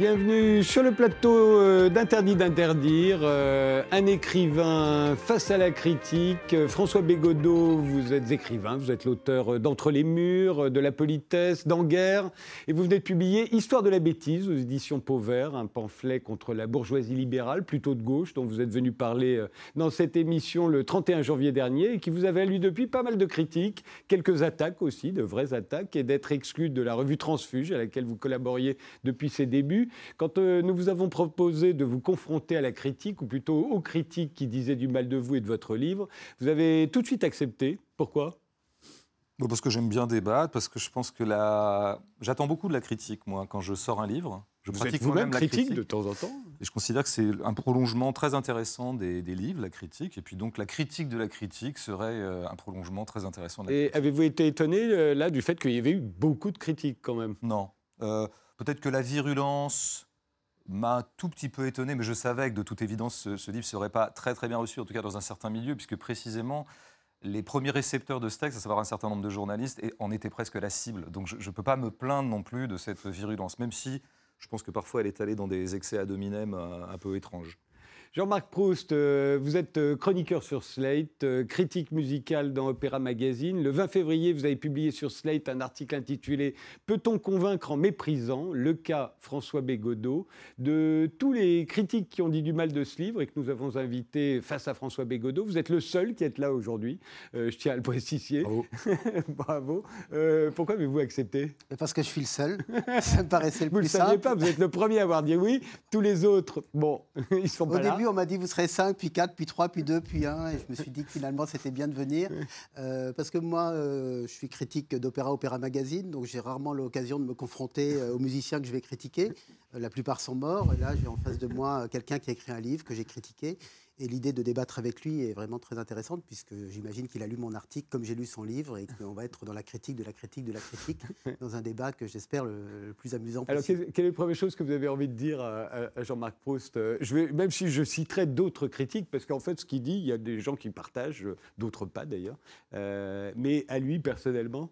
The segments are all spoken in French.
Bienvenue sur le plateau euh, d'Interdit d'interdire. Euh, un écrivain face à la critique. François Bégodeau, vous êtes écrivain, vous êtes l'auteur d'Entre les murs, de La politesse, d'Enguerre. Et vous venez de publier Histoire de la bêtise aux éditions Pauvert, un pamphlet contre la bourgeoisie libérale, plutôt de gauche, dont vous êtes venu parler euh, dans cette émission le 31 janvier dernier et qui vous avait lu depuis pas mal de critiques, quelques attaques aussi, de vraies attaques, et d'être exclu de la revue Transfuge à laquelle vous collaboriez depuis ses débuts. Quand euh, nous vous avons proposé de vous confronter à la critique, ou plutôt aux critiques qui disaient du mal de vous et de votre livre, vous avez tout de suite accepté. Pourquoi? Parce que j'aime bien débattre, parce que je pense que la... j'attends beaucoup de la critique, moi, quand je sors un livre. Je vous pratique vous-même critique, critique de temps en temps. Et je considère que c'est un prolongement très intéressant des, livres, la critique. Et puis donc la critique de la critique serait euh, un prolongement très intéressant de la Et avez-vous été étonné euh, là du fait qu'il y avait eu beaucoup de critiques quand même? Non. Peut-être que la virulence m'a tout petit peu étonné, mais je savais que de toute évidence, ce, livre ne serait pas très bien reçu, en tout cas dans un certain milieu, puisque précisément, les premiers récepteurs de ce texte, à savoir un certain nombre de journalistes, en étaient presque la cible. Donc je ne peux pas me plaindre non plus de cette virulence, même si je pense que parfois elle est allée dans des excès ad hominem euh, un peu étranges. Jean-Marc Proust, euh, vous êtes euh, chroniqueur sur Slate, euh, critique musicale dans Opéra Magazine. Le 20 février, vous avez publié sur Slate un article intitulé Peut-on convaincre en méprisant? Le cas François Bégodeau. De tous les critiques qui ont dit du mal de ce livre et que nous avons invité face à François Bégodeau, vous êtes le seul qui est là aujourd'hui. je tiens à le préciser. Bravo. Bravo. pourquoi avez-vous accepté? Parce que je suis le seul. Ça me paraissait le vous plus simple. Vous ne le saviez pas, vous êtes le premier à avoir dit oui. Tous les autres, bon, ils sont pas là on m'a dit vous serez 5, puis 4, puis 3, puis 2, puis 1. Et je me suis dit que finalement, c'était bien de venir. Euh, parce que moi, euh, je suis critique d'opéra, Opéra Magazine, donc j'ai rarement l'occasion de me confronter euh, aux musiciens que je vais critiquer. la plupart sont morts. Et là, j'ai en face de moi quelqu'un qui a écrit un livre que j'ai critiqué. Et l'idée de débattre avec lui est vraiment très intéressante, puisque j'imagine qu'il a lu mon article comme j'ai lu son livre, et qu'on va être dans la critique de la critique de la critique, dans un débat que j'espère le, plus amusant possible. Alors, quelle est la première chose que vous avez envie de dire à, Jean-Marc Proust? Euh, je vais, Même si je citerai d'autres critiques, parce qu'en fait, ce qu'il dit, il y a des gens qui partagent, d'autres pas d'ailleurs. Euh, mais à lui, personnellement?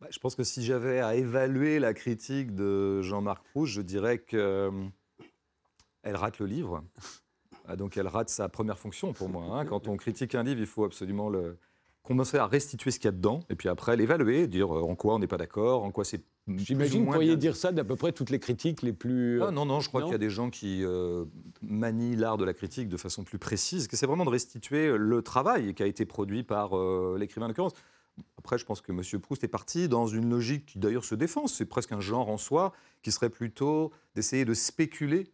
Bah, Je pense que si j'avais à évaluer la critique de Jean-Marc Proust, je dirais qu'elle euh, rate le livre. Ah, donc elle rate sa première fonction pour moi. Hein. Quand on critique un livre, il faut absolument le, commencer à restituer ce qu'il y a dedans, et puis après l'évaluer, dire euh, en quoi on n'est pas d'accord, en quoi c'est. J'imagine que vous pourriez dire ça d'à peu près toutes les critiques les plus. Ah, non, non, je crois qu'il y a des gens qui euh, manient l'art de la critique de façon plus précise, que c'est vraiment de restituer le travail qui a été produit par euh, l'écrivain en l'occurrence. Après, je pense que M. Proust est parti dans une logique qui d'ailleurs se défend, c'est presque un genre en soi, qui serait plutôt d'essayer de spéculer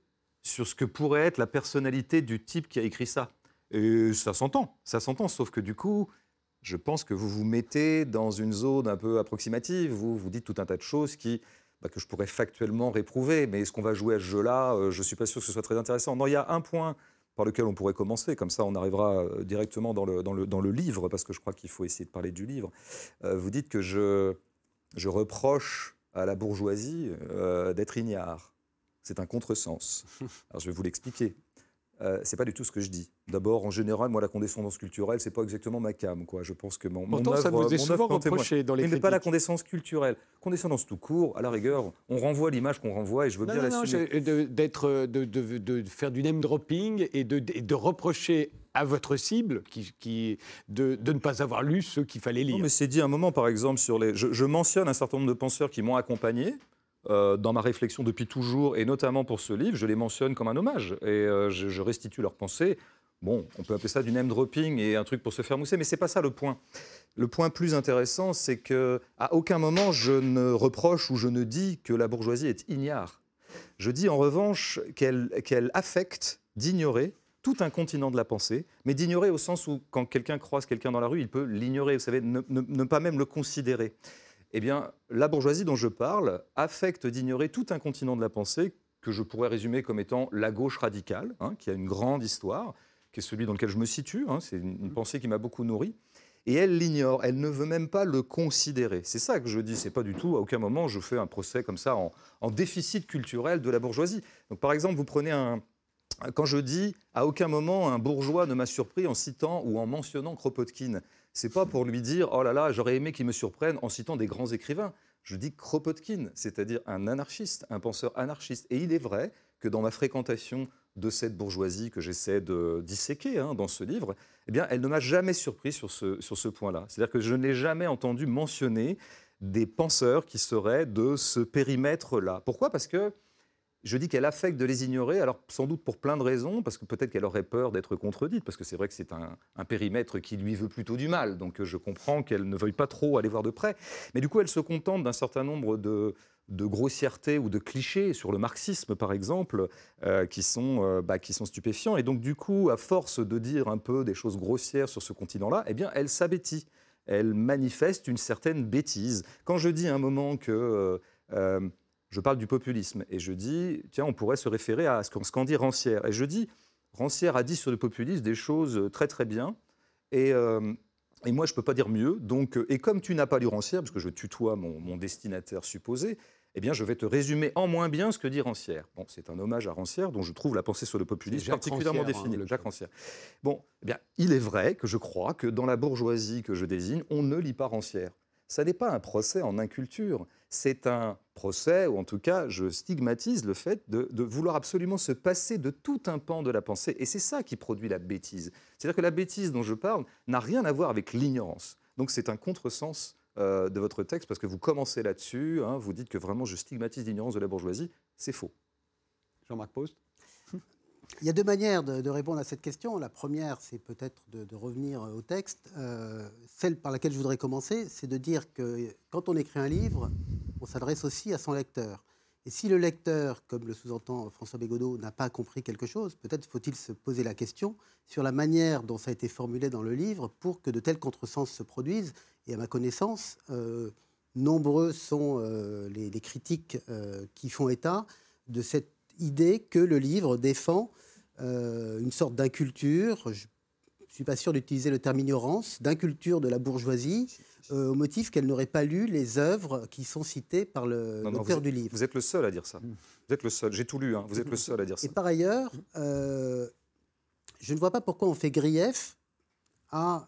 sur ce que pourrait être la personnalité du type qui a écrit ça. Et ça s'entend, ça s'entend, sauf que du coup, je pense que vous vous mettez dans une zone un peu approximative, vous vous dites tout un tas de choses qui, bah, que je pourrais factuellement réprouver, mais est-ce qu'on va jouer à ce jeu-là? Euh, Je ne suis pas sûr que ce soit très intéressant. Non, il y a un point par lequel on pourrait commencer, comme ça on arrivera euh, directement dans le, dans le, dans le livre, parce que je crois qu'il faut essayer de parler du livre. Euh, vous dites que je, je reproche à la bourgeoisie d'être ignare. C'est un contresens. Alors je vais vous l'expliquer. Euh, c'est pas du tout ce que je dis. D'abord, en général, moi, la condescendance culturelle, c'est pas exactement ma cam. Quoi. Je pense que mon, Pourtant, ça vous est souvent reproché dans les Mais pas la condescendance culturelle. Condescendance tout court, à la rigueur, on renvoie l'image qu'on renvoie et je veux bien l'assumer. D'être, de, de, de, faire du name dropping et de, de reprocher à votre cible qui, qui de, ne pas avoir lu ce qu'il fallait lire. Non, mais c'est dit un moment, par exemple, sur les. Je, je mentionne un certain nombre de penseurs qui m'ont accompagné. Euh, dans ma réflexion depuis toujours, et notamment pour ce livre, je les mentionne comme un hommage, et euh, je, restitue leurs pensées. Bon, on peut appeler ça du name dropping et un truc pour se faire mousser, mais c'est pas ça le point. Le point plus intéressant, c'est que à aucun moment je ne reproche ou je ne dis que la bourgeoisie est ignare. Je dis en revanche qu'elle affecte d'ignorer tout un continent de la pensée, mais d'ignorer au sens où quand quelqu'un croise quelqu'un dans la rue, il peut l'ignorer, vous savez, ne pas même le considérer eh bien, la bourgeoisie dont je parle affecte d'ignorer tout un continent de la pensée que je pourrais résumer comme étant la gauche radicale, hein, qui a une grande histoire, qui est celui dans lequel je me situe. Hein, c'est une, pensée qui m'a beaucoup nourri. Et elle l'ignore, elle ne veut même pas le considérer. C'est ça que je dis, c'est pas du tout, à aucun moment je fais un procès comme ça en, en déficit culturel de la bourgeoisie. Donc par exemple, vous prenez un, quand je dis à aucun moment un bourgeois ne m'a surpris en citant ou en mentionnant Kropotkin, c'est pas pour lui dire oh là là, j'aurais aimé qu'il me surprenne en citant des grands écrivains. je dis Kropotkin, c'est-à-dire un anarchiste, un penseur anarchiste. Et il est vrai que dans ma fréquentation de cette bourgeoisie que j'essaie de disséquer hein, dans ce livre, eh bien, elle ne m'a jamais surpris sur ce, sur ce point-là. C'est-à-dire que je n'ai jamais entendu mentionner des penseurs qui seraient de ce périmètre-là. Pourquoi? Parce que je dis qu'elle affecte de les ignorer, alors sans doute pour plein de raisons, parce que peut-être qu'elle aurait peur d'être contredite, parce que c'est vrai que c'est un, périmètre qui lui veut plutôt du mal, donc je comprends qu'elle ne veuille pas trop aller voir de près. Mais du coup, elle se contente d'un certain nombre de, de grossièreté ou de clichés sur le marxisme, par exemple, euh, qui, sont, euh, bah, qui sont stupéfiants. Et donc, du coup, à force de dire un peu des choses grossières sur ce continent-là, eh bien, elle s'abêtit. Elle manifeste une certaine bêtise. Quand je dis à un moment que... Euh, je parle du populisme et je dis, tiens, on pourrait se référer à ce qu'en dit Rancière. Et je dis, Rancière a dit sur le populisme des choses très très bien. Et, euh, et moi, je ne peux pas dire mieux. Donc, et comme tu n'as pas lu Rancière, parce que je tutoie mon, mon, destinataire supposé, eh bien, je vais te résumer en moins bien ce que dit Rancière. Bon, c'est un hommage à Rancière, dont je trouve la pensée sur le populisme particulièrement hein, définie. Jacques Rancière. Bon, eh bien, il est vrai que je crois que dans la bourgeoisie que je désigne, on ne lit pas Rancière. Ça n'est pas un procès en inculture, c'est un procès, ou en tout cas, je stigmatise le fait de, vouloir absolument se passer de tout un pan de la pensée. Et c'est ça qui produit la bêtise. C'est-à-dire que la bêtise dont je parle n'a rien à voir avec l'ignorance. Donc c'est un contresens euh, de votre texte, parce que vous commencez là-dessus, hein, vous dites que vraiment je stigmatise l'ignorance de la bourgeoisie. C'est faux. Jean-Marc Post il y a deux manières de, répondre à cette question. La première, c'est peut-être de, revenir au texte. Euh, celle par laquelle je voudrais commencer, c'est de dire que quand on écrit un livre, on s'adresse aussi à son lecteur. Et si le lecteur, comme le sous-entend François Bégodeau, n'a pas compris quelque chose, peut-être faut-il se poser la question sur la manière dont ça a été formulé dans le livre pour que de tels contresens se produisent. Et à ma connaissance, euh, nombreux sont euh, les, critiques qui font état de cette idée que le livre défend euh, une sorte d'inculture, je ne suis pas sûr d'utiliser le terme ignorance, d'inculture de la bourgeoisie, euh, au motif qu'elle n'aurait pas lu les œuvres qui sont citées par l'auteur du livre. Vous êtes le seul à dire ça. Vous êtes le seul. J'ai tout lu. Hein. Vous êtes le seul à dire ça. Et par ailleurs, euh, je ne vois pas pourquoi on fait grief à,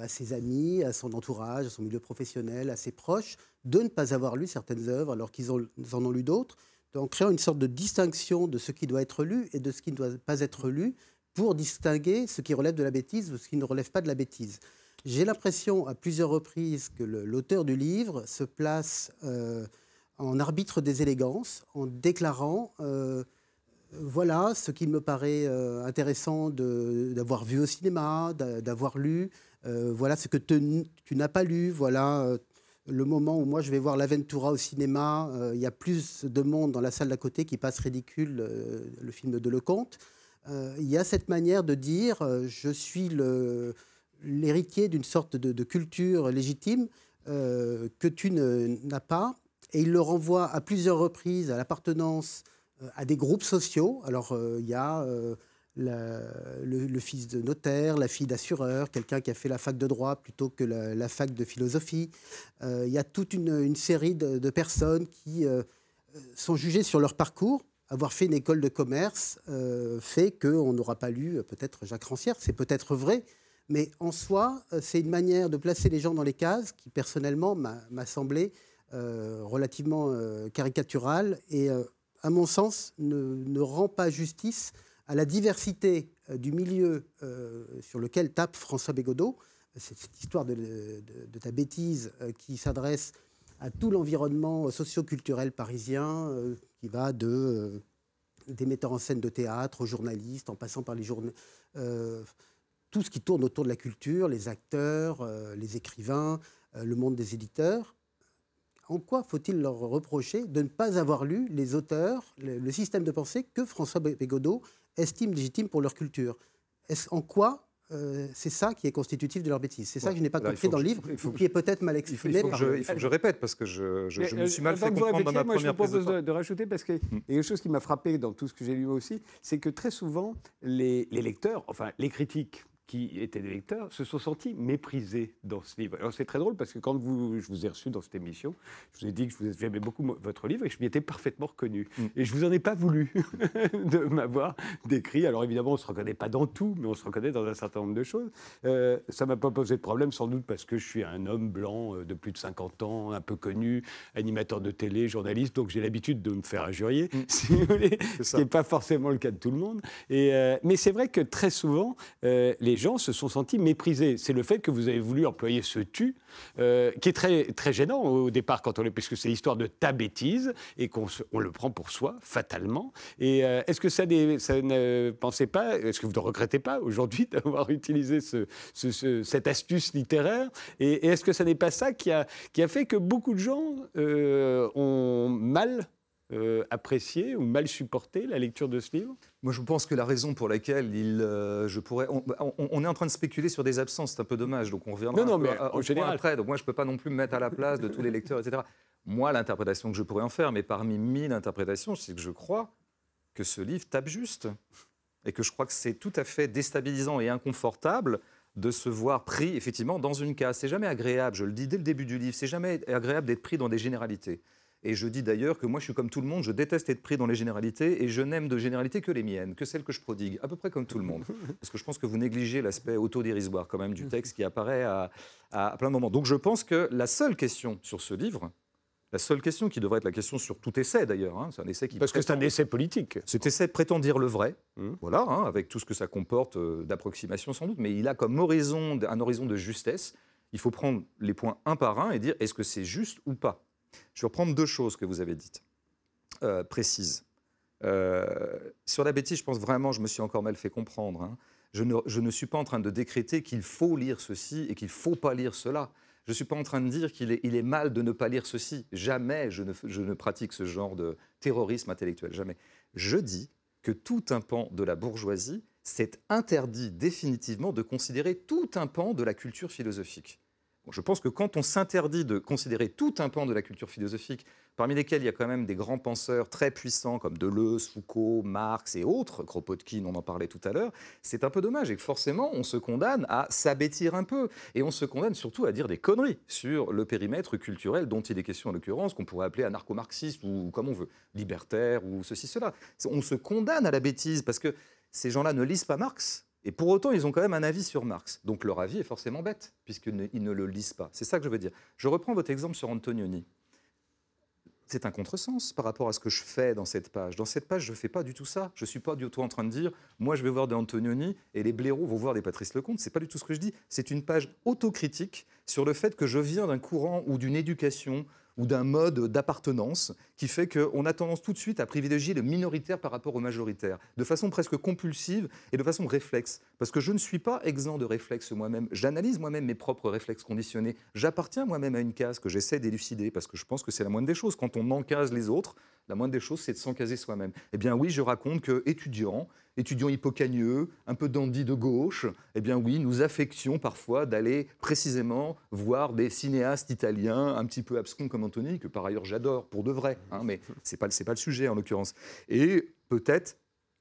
à, ses amis, à son entourage, à son milieu professionnel, à ses proches, de ne pas avoir lu certaines œuvres alors qu'ils en ont lu d'autres en créant une sorte de distinction de ce qui doit être lu et de ce qui ne doit pas être lu pour distinguer ce qui relève de la bêtise ou ce qui ne relève pas de la bêtise. J'ai l'impression à plusieurs reprises que l'auteur du livre se place euh, en arbitre des élégances en déclarant euh, voilà ce qui me paraît euh, intéressant d'avoir vu au cinéma, d'avoir lu, voilà ce que tu n'as pas lu, voilà le moment où moi je vais voir l'Aventura au cinéma, euh, il y a plus de monde dans la salle d'à côté qui passe ridicule euh, le film de Lecomte. Euh, il y a cette manière de dire je suis l'héritier d'une sorte de, culture légitime que tu n'as pas. Et il le renvoie à plusieurs reprises à l'appartenance à des groupes sociaux. Alors il y a le, fils de notaire, la fille d'assureur, quelqu'un qui a fait la fac de droit plutôt que la, fac de philosophie. Euh, il y a toute une, série de, personnes qui euh, sont jugées sur leur parcours. Avoir fait une école de commerce euh, fait qu'on n'aura pas lu peut-être Jacques Rancière, c'est peut-être vrai, mais en soi, c'est une manière de placer les gens dans les cases qui, personnellement, m'a semblé relativement caricaturale et, à mon sens, ne rend pas justice à la diversité euh, du milieu euh, sur lequel tape François Bégodeau, cette histoire de, ta bêtise euh, qui s'adresse à tout l'environnement socio-culturel parisien, qui va de, des metteurs en scène de théâtre aux journalistes, en passant par les journaux, tout ce qui tourne autour de la culture, les acteurs, les écrivains, le monde des éditeurs. En quoi faut-il leur reprocher de ne pas avoir lu les auteurs, le, système de pensée que François Bégodeau estiment légitime pour leur culture. en quoi euh, c'est ça qui est constitutif de leur bêtise? C'est ça que je n'ai pas compris dans le livre, ou qui est peut-être mal exprimé. Il faut, que, je, répète, parce que je, je, me suis mal fait comprendre dans ma moi, première je propose de, de, rajouter, parce que hmm. y a quelque chose qui m'a frappé dans tout ce que j'ai lu aussi, c'est que très souvent, les, lecteurs, enfin les critiques, qui étaient des lecteurs, se sont sentis méprisés dans ce livre. Alors c'est très drôle parce que quand vous, je vous ai reçu dans cette émission, je vous ai dit que j'aimais beaucoup votre livre et je m'y étais parfaitement reconnu. Mm. Et je vous en ai pas voulu de m'avoir décrit. Alors évidemment, on ne se reconnaît pas dans tout, mais on se reconnaît dans un certain nombre de choses. Euh, ça m'a pas posé de problème, sans doute parce que je suis un homme blanc euh, de plus de 50 ans, un peu connu, animateur de télé, journaliste, donc j'ai l'habitude de me faire injurier, mm. si vous voulez, ce qui n'est pas forcément le cas de tout le monde. Et, euh, mais c'est vrai que très souvent, euh, les gens se sont sentis méprisés. C'est le fait que vous avez voulu employer ce tu, euh, qui est très, très gênant au départ, quand on est, parce que c'est l'histoire de ta bêtise et qu'on on le prend pour soi, fatalement. Et euh, est-ce que ça, ne pensez pas, est-ce que vous ne regrettez pas aujourd'hui d'avoir utilisé ce, cette astuce littéraire? Et, est-ce que ça n'est pas ça qui a, qui a fait que beaucoup de gens ont mal euh, apprécié ou mal supporté la lecture de ce livre? Moi, je pense que la raison pour laquelle il, euh, je pourrais, on, est en train de spéculer sur des absences, c'est un peu dommage, donc on reviendra non, non, mais en général. après. Donc moi, je peux pas non plus me mettre à la place de tous les lecteurs, etc. Moi, l'interprétation que je pourrais en faire, mais parmi mille interprétations, c'est que je crois que ce livre tape juste et que je crois que c'est tout à fait déstabilisant et inconfortable de se voir pris effectivement dans une case. C'est jamais agréable, je le dis dès le début du livre, c'est jamais agréable d'être pris dans des généralités. Et je dis d'ailleurs que moi, je suis comme tout le monde, je déteste être pris dans les généralités et je n'aime de généralités que les miennes, que celles que je prodigue, à peu près comme tout le monde. Parce que je pense que vous négligez l'aspect autodérisoire quand même du texte qui apparaît à, plein de moments. Donc je pense que la seule question sur ce livre, la seule question qui devrait être la question sur tout essai d'ailleurs, hein, c'est un essai qui parce que c'est un essai politique. Cet essai prétend dire le vrai, mmh. voilà, hein, avec tout ce que ça comporte euh, d'approximation sans doute, mais il a comme horizon un horizon de justesse. Il faut prendre les points un par un et dire est-ce que c'est juste ou pas? Je vais reprendre deux choses que vous avez dites, euh, précises. Euh, sur la bêtise, je pense vraiment, je me suis encore mal fait comprendre. Hein. Je, ne, suis pas en train de décréter qu'il faut lire ceci et qu'il ne faut pas lire cela. Je ne suis pas en train de dire qu'il est, mal de ne pas lire ceci. Jamais je ne, je ne pratique ce genre de terrorisme intellectuel. Jamais. Je dis que tout un pan de la bourgeoisie s'est interdit définitivement de considérer tout un pan de la culture philosophique je pense que quand on s'interdit de considérer tout un pan de la culture philosophique, parmi lesquels il y a quand même des grands penseurs très puissants comme Deleuze, Foucault, Marx et autres, Kropotkin, on en parlait tout à l'heure, c'est un peu dommage. Et forcément, on se condamne à s'abêtir un peu. Et on se condamne surtout à dire des conneries sur le périmètre culturel dont il est question en l'occurrence, qu'on pourrait appeler anarcho-marxiste ou comme on veut, libertaire ou ceci, cela. On se condamne à la bêtise parce que ces gens-là ne lisent pas Marx, et pour autant, ils ont quand même un avis sur Marx. Donc leur avis est forcément bête, puisqu'ils ne, le lisent pas. C'est ça que je veux dire. Je reprends votre exemple sur Antonioni. C'est un contresens par rapport à ce que je fais dans cette page. Dans cette page, je ne fais pas du tout ça. Je ne suis pas du tout en train de dire, moi je vais voir des Antonioni et les blaireaux vont voir des Patrice Lecomte. Ce n'est pas du tout ce que je dis. C'est une page autocritique sur le fait que je viens d'un courant ou d'une éducation ou d'un mode d'appartenance qui fait qu'on a tendance tout de suite à privilégier le minoritaire par rapport au majoritaire, de façon presque compulsive et de façon réflexe. Parce que je ne suis pas exempt de réflexes moi-même. J'analyse moi-même mes propres réflexes conditionnés. J'appartiens moi-même à une case que j'essaie d'élucider parce que je pense que c'est la moindre des choses. Quand on encase les autres, la moindre des choses, c'est de s'encaser soi-même. Eh bien oui, je raconte que étudiant, étudiants hippocagneux, un peu dandy de gauche, eh bien oui, nous affections parfois d'aller précisément voir des cinéastes italiens un petit peu abscons comme Anthony, que par ailleurs j'adore pour de vrai, hein, mais ce n'est pas, pas le sujet en l'occurrence. Et peut-être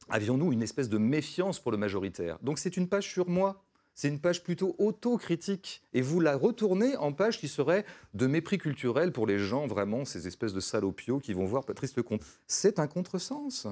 avions-nous une espèce de méfiance pour le majoritaire. Donc c'est une page sur moi. C'est une page plutôt autocritique. Et vous la retournez en page qui serait de mépris culturel pour les gens, vraiment, ces espèces de salopios qui vont voir Patrice Lecomte. C'est un contresens.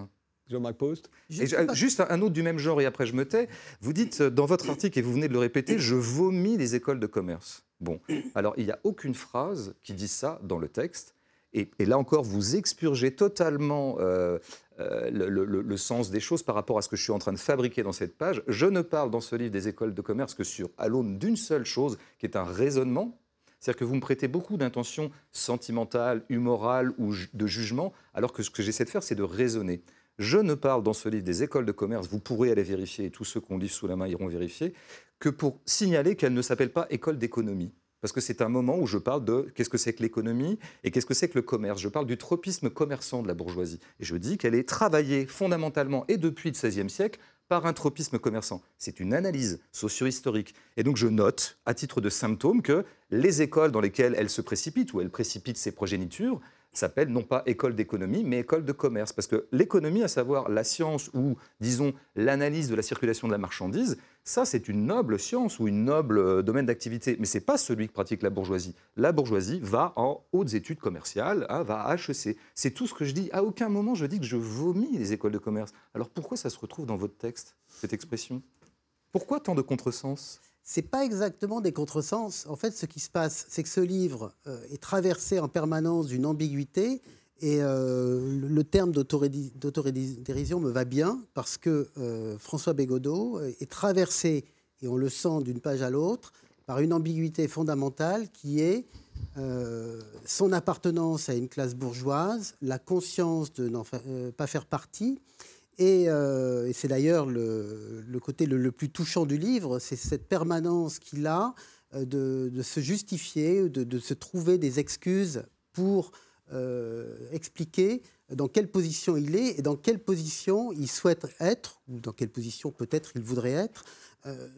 Jean-Marc Post. juste un autre du même genre, et après je me tais. Vous dites euh, dans votre article, et vous venez de le répéter, je vomis les écoles de commerce. Bon, alors il n'y a aucune phrase qui dit ça dans le texte. Et, là encore, vous expurgez totalement euh, euh, le, sens des choses par rapport à ce que je suis en train de fabriquer dans cette page. Je ne parle dans ce livre des écoles de commerce que sur à l'aune d'une seule chose, qui est un raisonnement. C'est-à-dire que vous me prêtez beaucoup d'intentions sentimentales, humorales ou de jugement, alors que ce que j'essaie de faire, c'est de raisonner. Je ne parle dans ce livre des écoles de commerce, vous pourrez aller vérifier, et tous ceux qui ont livre sous la main iront vérifier, que pour signaler qu'elle ne s'appelle pas école d'économie. Parce que c'est un moment où je parle de qu'est-ce que c'est que l'économie et qu'est-ce que c'est que le commerce. Je parle du tropisme commerçant de la bourgeoisie. Et je dis qu'elle est travaillée fondamentalement et depuis le XVIe siècle par un tropisme commerçant. C'est une analyse socio-historique. Et donc je note, à titre de symptôme, que les écoles dans lesquelles elle se précipite, ou elle précipite ses progénitures, s'appelle non pas école d'économie, mais école de commerce. Parce que l'économie, à savoir la science ou, disons, l'analyse de la circulation de la marchandise, ça, c'est une noble science ou une noble euh, domaine d'activité. Mais ce n'est pas celui que pratique la bourgeoisie. La bourgeoisie va en hautes études commerciales, hein, va à HEC. C'est tout ce que je dis. À aucun moment, je dis que je vomis les écoles de commerce. Alors pourquoi ça se retrouve dans votre texte, cette expression? Pourquoi tant de contresens? C'est pas exactement des contresens. En fait, ce qui se passe, c'est que ce livre euh, est traversé en permanence d'une ambiguïté. Et euh, le terme d'autorédérision me va bien parce que euh, François Bégodeau est traversé, et on le sent d'une page à l'autre, par une ambiguïté fondamentale qui est son appartenance à une classe bourgeoise, la conscience de n'en pas faire partie, euh, et, c'est d'ailleurs le, côté le, plus touchant du livre, c'est cette permanence qu'il a euh, de, se justifier, de, se trouver des excuses pour euh, expliquer dans quelle position il est et dans quelle position il souhaite être, ou dans quelle position peut-être il voudrait être.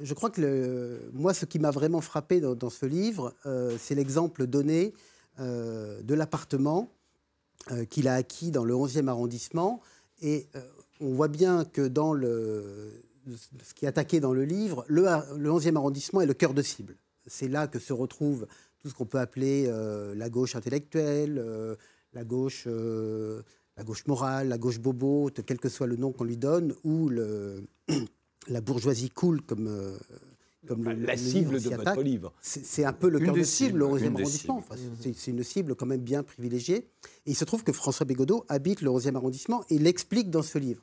je crois que moi, ce qui m'a vraiment frappé dans, ce livre, c'est l'exemple donné de l'appartement qu'il a acquis dans le 11e arrondissement. Et on voit bien que dans le, ce qui est attaqué dans le livre, le, 11e arrondissement est le cœur de cible. C'est là que se retrouve tout ce qu'on peut appeler euh, la gauche intellectuelle, euh, la, gauche, euh, la gauche morale, la gauche bobo, quel que soit le nom qu'on lui donne, ou la bourgeoisie cool, comme comme la cible de votre livre. C'est un peu le cœur de cible, le 11e arrondissement. c'est une cible quand même bien privilégiée. Et il se trouve que François Bégodeau habite le 11e arrondissement et l'explique dans ce livre.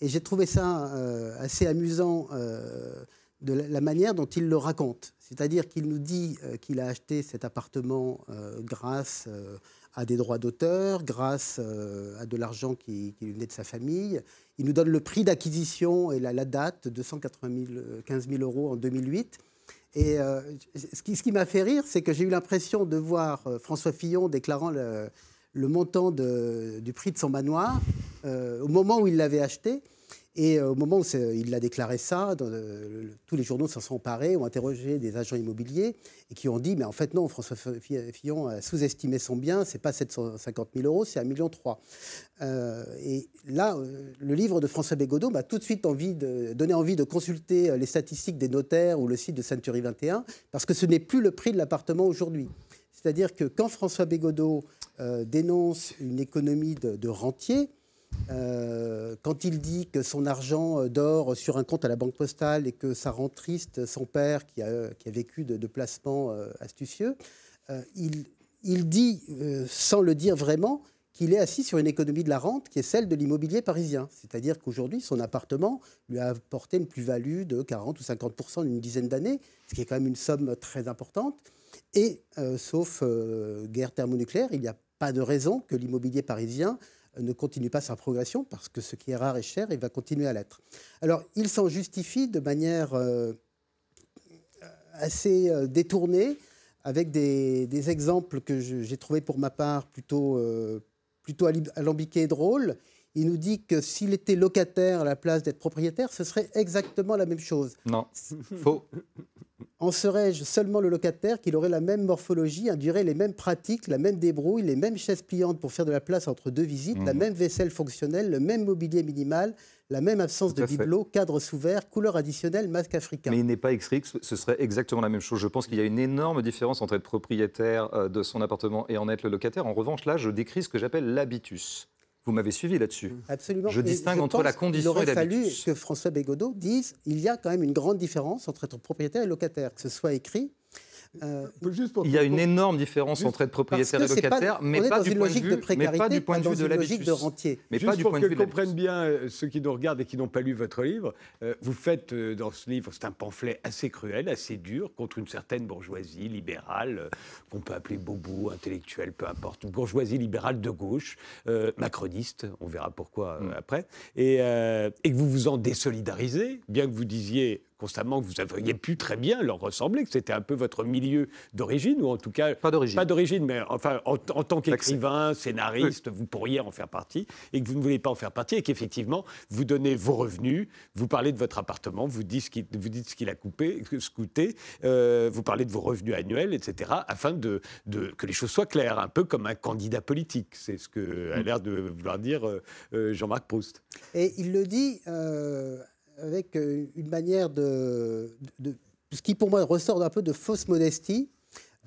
Et j'ai trouvé ça euh, assez amusant euh, de la, manière dont il le raconte. C'est-à-dire qu'il nous dit euh, qu'il a acheté cet appartement grâce à des droits d'auteur, grâce à de l'argent qui, qui, venait de sa famille. Il nous donne le prix d'acquisition et la, la date, 295 000 euros en 2008. Et ce qui, ce qui m'a fait rire, c'est que j'ai eu l'impression de voir François Fillon déclarant le montant du prix de son manoir au moment où il l'avait acheté. Et euh, au moment où il a déclaré ça, tous les journaux s'en sont emparés, ont interrogé des agents immobiliers et qui ont dit Mais en fait, non, François Fillon a sous-estimé son bien, c'est pas 750 000 euros, c'est 1,3 million. Euh, et là, euh, le livre de François Bégodeau m'a tout de suite donné envie de consulter les statistiques des notaires ou le site de Century 21, parce que ce n'est plus le prix de l'appartement aujourd'hui. C'est-à-dire que quand François Bégodeau dénonce une économie de rentier, euh, quand il dit que son argent euh, dort sur un compte à la banque postale et que ça rend triste son père qui a, vécu de, placements euh, astucieux, il, dit, sans le dire vraiment, qu'il est assis sur une économie de la rente qui est celle de l'immobilier parisien. C'est-à-dire qu'aujourd'hui, son appartement lui a apporté une plus-value de 40 ou 50 en une dizaine d'années, ce qui est quand même une somme très importante. Et, sauf guerre thermonucléaire, il n'y a pas de raison que l'immobilier parisien ne continue pas sa progression parce que ce qui est rare est cher et va continuer à l'être. Alors, il s'en justifie de manière euh, assez euh, détournée avec des, exemples que j'ai trouvés pour ma part plutôt, euh, plutôt alambiqués et drôles. Il nous dit que s'il était locataire à la place d'être propriétaire, ce serait exactement la même chose. Non, faux. En serais-je seulement le locataire qu'il aurait la même morphologie, induirait les mêmes pratiques, la même débrouille, les mêmes chaises pliantes pour faire de la place entre deux visites, la mmh. même vaisselle fonctionnelle, le même mobilier minimal, la même absence de bibelot, cadre sous verre, couleur additionnelle, masque africain. Mais il n'est pas écrit que ce serait exactement la même chose. Je pense qu'il y a une énorme différence entre être propriétaire euh, de son appartement et en être le locataire. En revanche, là, je décris ce que j'appelle l'habitus. Vous m'avez suivi là-dessus. Absolument. Je distingue entre la condition et l'habitus. Il aurait fallu que François Bégodeau dise il y a quand même une grande différence entre être propriétaire et locataire, que ce soit écrit euh, il y a une énorme différence entre être propriétaire et locataire, mais, pas du, point de vue, mais pas du point de vue de l'habitus. de. Mais Juste pas du pour point que de vue comprennent bien euh, ceux qui nous regardent et qui n'ont pas lu votre livre, euh, vous faites dans ce livre, c'est un pamphlet assez cruel, assez dur, contre une certaine bourgeoisie libérale, qu'on peut appeler bobo, intellectuelle, peu importe, une bourgeoisie libérale de gauche, macroniste, on verra pourquoi mm. après, et, et que vous vous en désolidarisez, bien que vous disiez constamment que vous auriez pu très bien leur ressembler, que c'était un peu votre milieu d'origine, ou en tout cas... Pas d'origine. Pas d'origine, mais enfin, en, tant qu'écrivain, scénariste, vous pourriez en faire partie, et que vous ne voulez pas en faire partie, et qu'effectivement, vous donnez vos revenus, vous parlez de votre appartement, vous dites ce qu'il, vous dites ce qu'il a coupé, ce coûté, euh, vous parlez de vos revenus annuels, etc., afin de, de, que les choses soient claires, un peu comme un candidat politique. C'est ce que a mm. l'air de vouloir dire euh, euh, Jean-Marc Proust. Et il le dit avec euh, une manière de, ce qui pour moi ressort d'un peu de fausse modestie,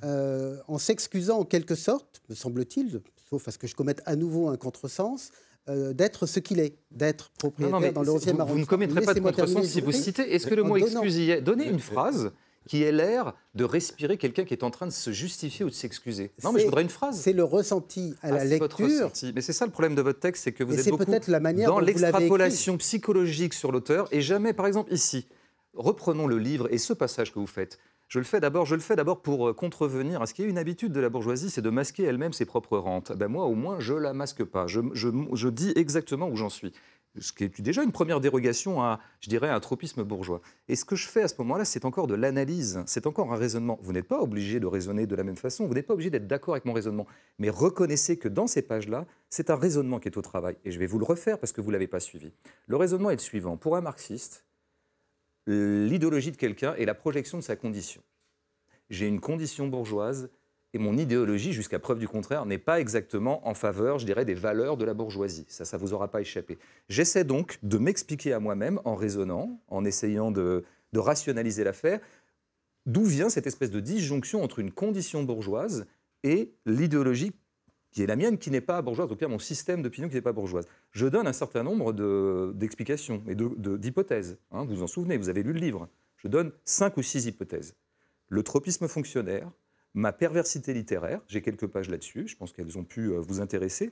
euh, en s'excusant en quelque sorte, me semble-t-il, sauf à ce que je commette à nouveau un contresens, euh, d'être ce qu'il est, d'être propriétaire dans le 11e arrondissement. Vous ne commettrez pas de contresens si vous citez. Est-ce que le mot excuse Donnez une phrase qui ait l'air de respirer quelqu'un qui est en train de se justifier ou de s'excuser. Non, mais je voudrais une phrase. C'est le ressenti à la ah, lecture. Mais c'est ça le problème de votre texte, c'est que vous êtes beaucoup la manière dans l'extrapolation psychologique sur l'auteur et jamais, par exemple, ici. Reprenons le livre et ce passage que vous faites. Je le fais d'abord, je le fais d'abord pour euh, contrevenir à ce qui est une habitude de la bourgeoisie, c'est de masquer elle-même ses propres rentes. Ben moi, au moins, je la masque pas. Je, je, je dis exactement où j'en suis ce qui est déjà une première dérogation à, je dirais, un tropisme bourgeois. Et ce que je fais à ce moment-là, c'est encore de l'analyse, c'est encore un raisonnement. Vous n'êtes pas obligé de raisonner de la même façon, vous n'êtes pas obligé d'être d'accord avec mon raisonnement, mais reconnaissez que dans ces pages-là, c'est un raisonnement qui est au travail. Et je vais vous le refaire parce que vous ne l'avez pas suivi. Le raisonnement est le suivant. Pour un marxiste, l'idéologie de quelqu'un est la projection de sa condition. J'ai une condition bourgeoise, et mon idéologie, jusqu'à preuve du contraire, n'est pas exactement en faveur, je dirais, des valeurs de la bourgeoisie. Ça, ça vous aura pas échappé. J'essaie donc de m'expliquer à moi-même en raisonnant, en essayant de, rationaliser l'affaire, d'où vient cette espèce de disjonction entre une condition bourgeoise et l'idéologie qui est la mienne, qui n'est pas bourgeoise, tout cas mon système d'opinion qui n'est pas bourgeoise. Je donne un certain nombre d'explications et d'hypothèses. Hein, vous vous en souvenez, vous avez lu le livre. Je donne cinq ou six hypothèses. Le tropisme fonctionnaire, ma perversité littéraire, j'ai quelques pages là-dessus, je pense qu'elles ont pu euh, vous intéresser.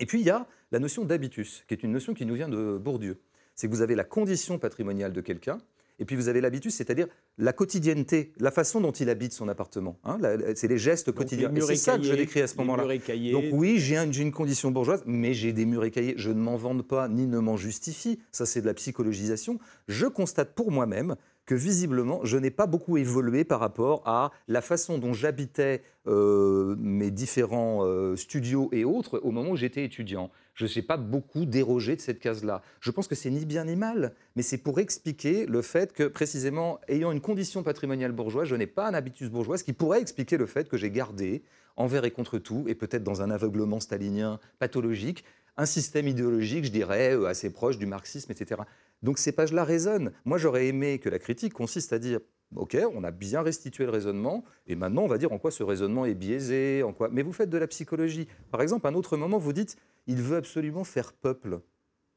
Et puis il y a la notion d'habitus, qui est une notion qui nous vient de Bourdieu. C'est que vous avez la condition patrimoniale de quelqu'un, et puis vous avez l'habitus, c'est-à-dire la quotidienneté, la façon dont il habite son appartement. Hein, c'est les gestes quotidiens. Et c'est ça que je décris à ce moment-là. Donc oui, j'ai une, condition bourgeoise, mais j'ai des murs écaillés. Je ne m'en vante pas, ni ne m'en justifie. Ça, c'est de la psychologisation. Je constate pour moi-même que visiblement, je n'ai pas beaucoup évolué par rapport à la façon dont j'habitais euh, mes différents euh, studios et autres au moment où j'étais étudiant. Je n'ai pas beaucoup dérogé de cette case-là. Je pense que c'est ni bien ni mal, mais c'est pour expliquer le fait que, précisément, ayant une condition patrimoniale bourgeoise, je n'ai pas un habitus bourgeois, ce qui pourrait expliquer le fait que j'ai gardé, envers et contre tout, et peut-être dans un aveuglement stalinien pathologique, un système idéologique, je dirais, euh, assez proche du marxisme, etc. Donc ces pages-là résonnent. Moi, j'aurais aimé que la critique consiste à dire OK, on a bien restitué le raisonnement, et maintenant on va dire en quoi ce raisonnement est biaisé, en quoi. Mais vous faites de la psychologie. Par exemple, à un autre moment, vous dites il veut absolument faire peuple.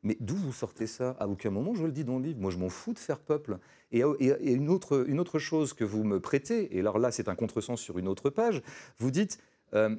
Mais d'où vous sortez ça? À aucun moment je le dis dans le livre. Moi, je m'en fous de faire peuple. Et, une, autre, une, autre, chose que vous me prêtez, et alors là, c'est un contresens sur une autre page, vous dites euh,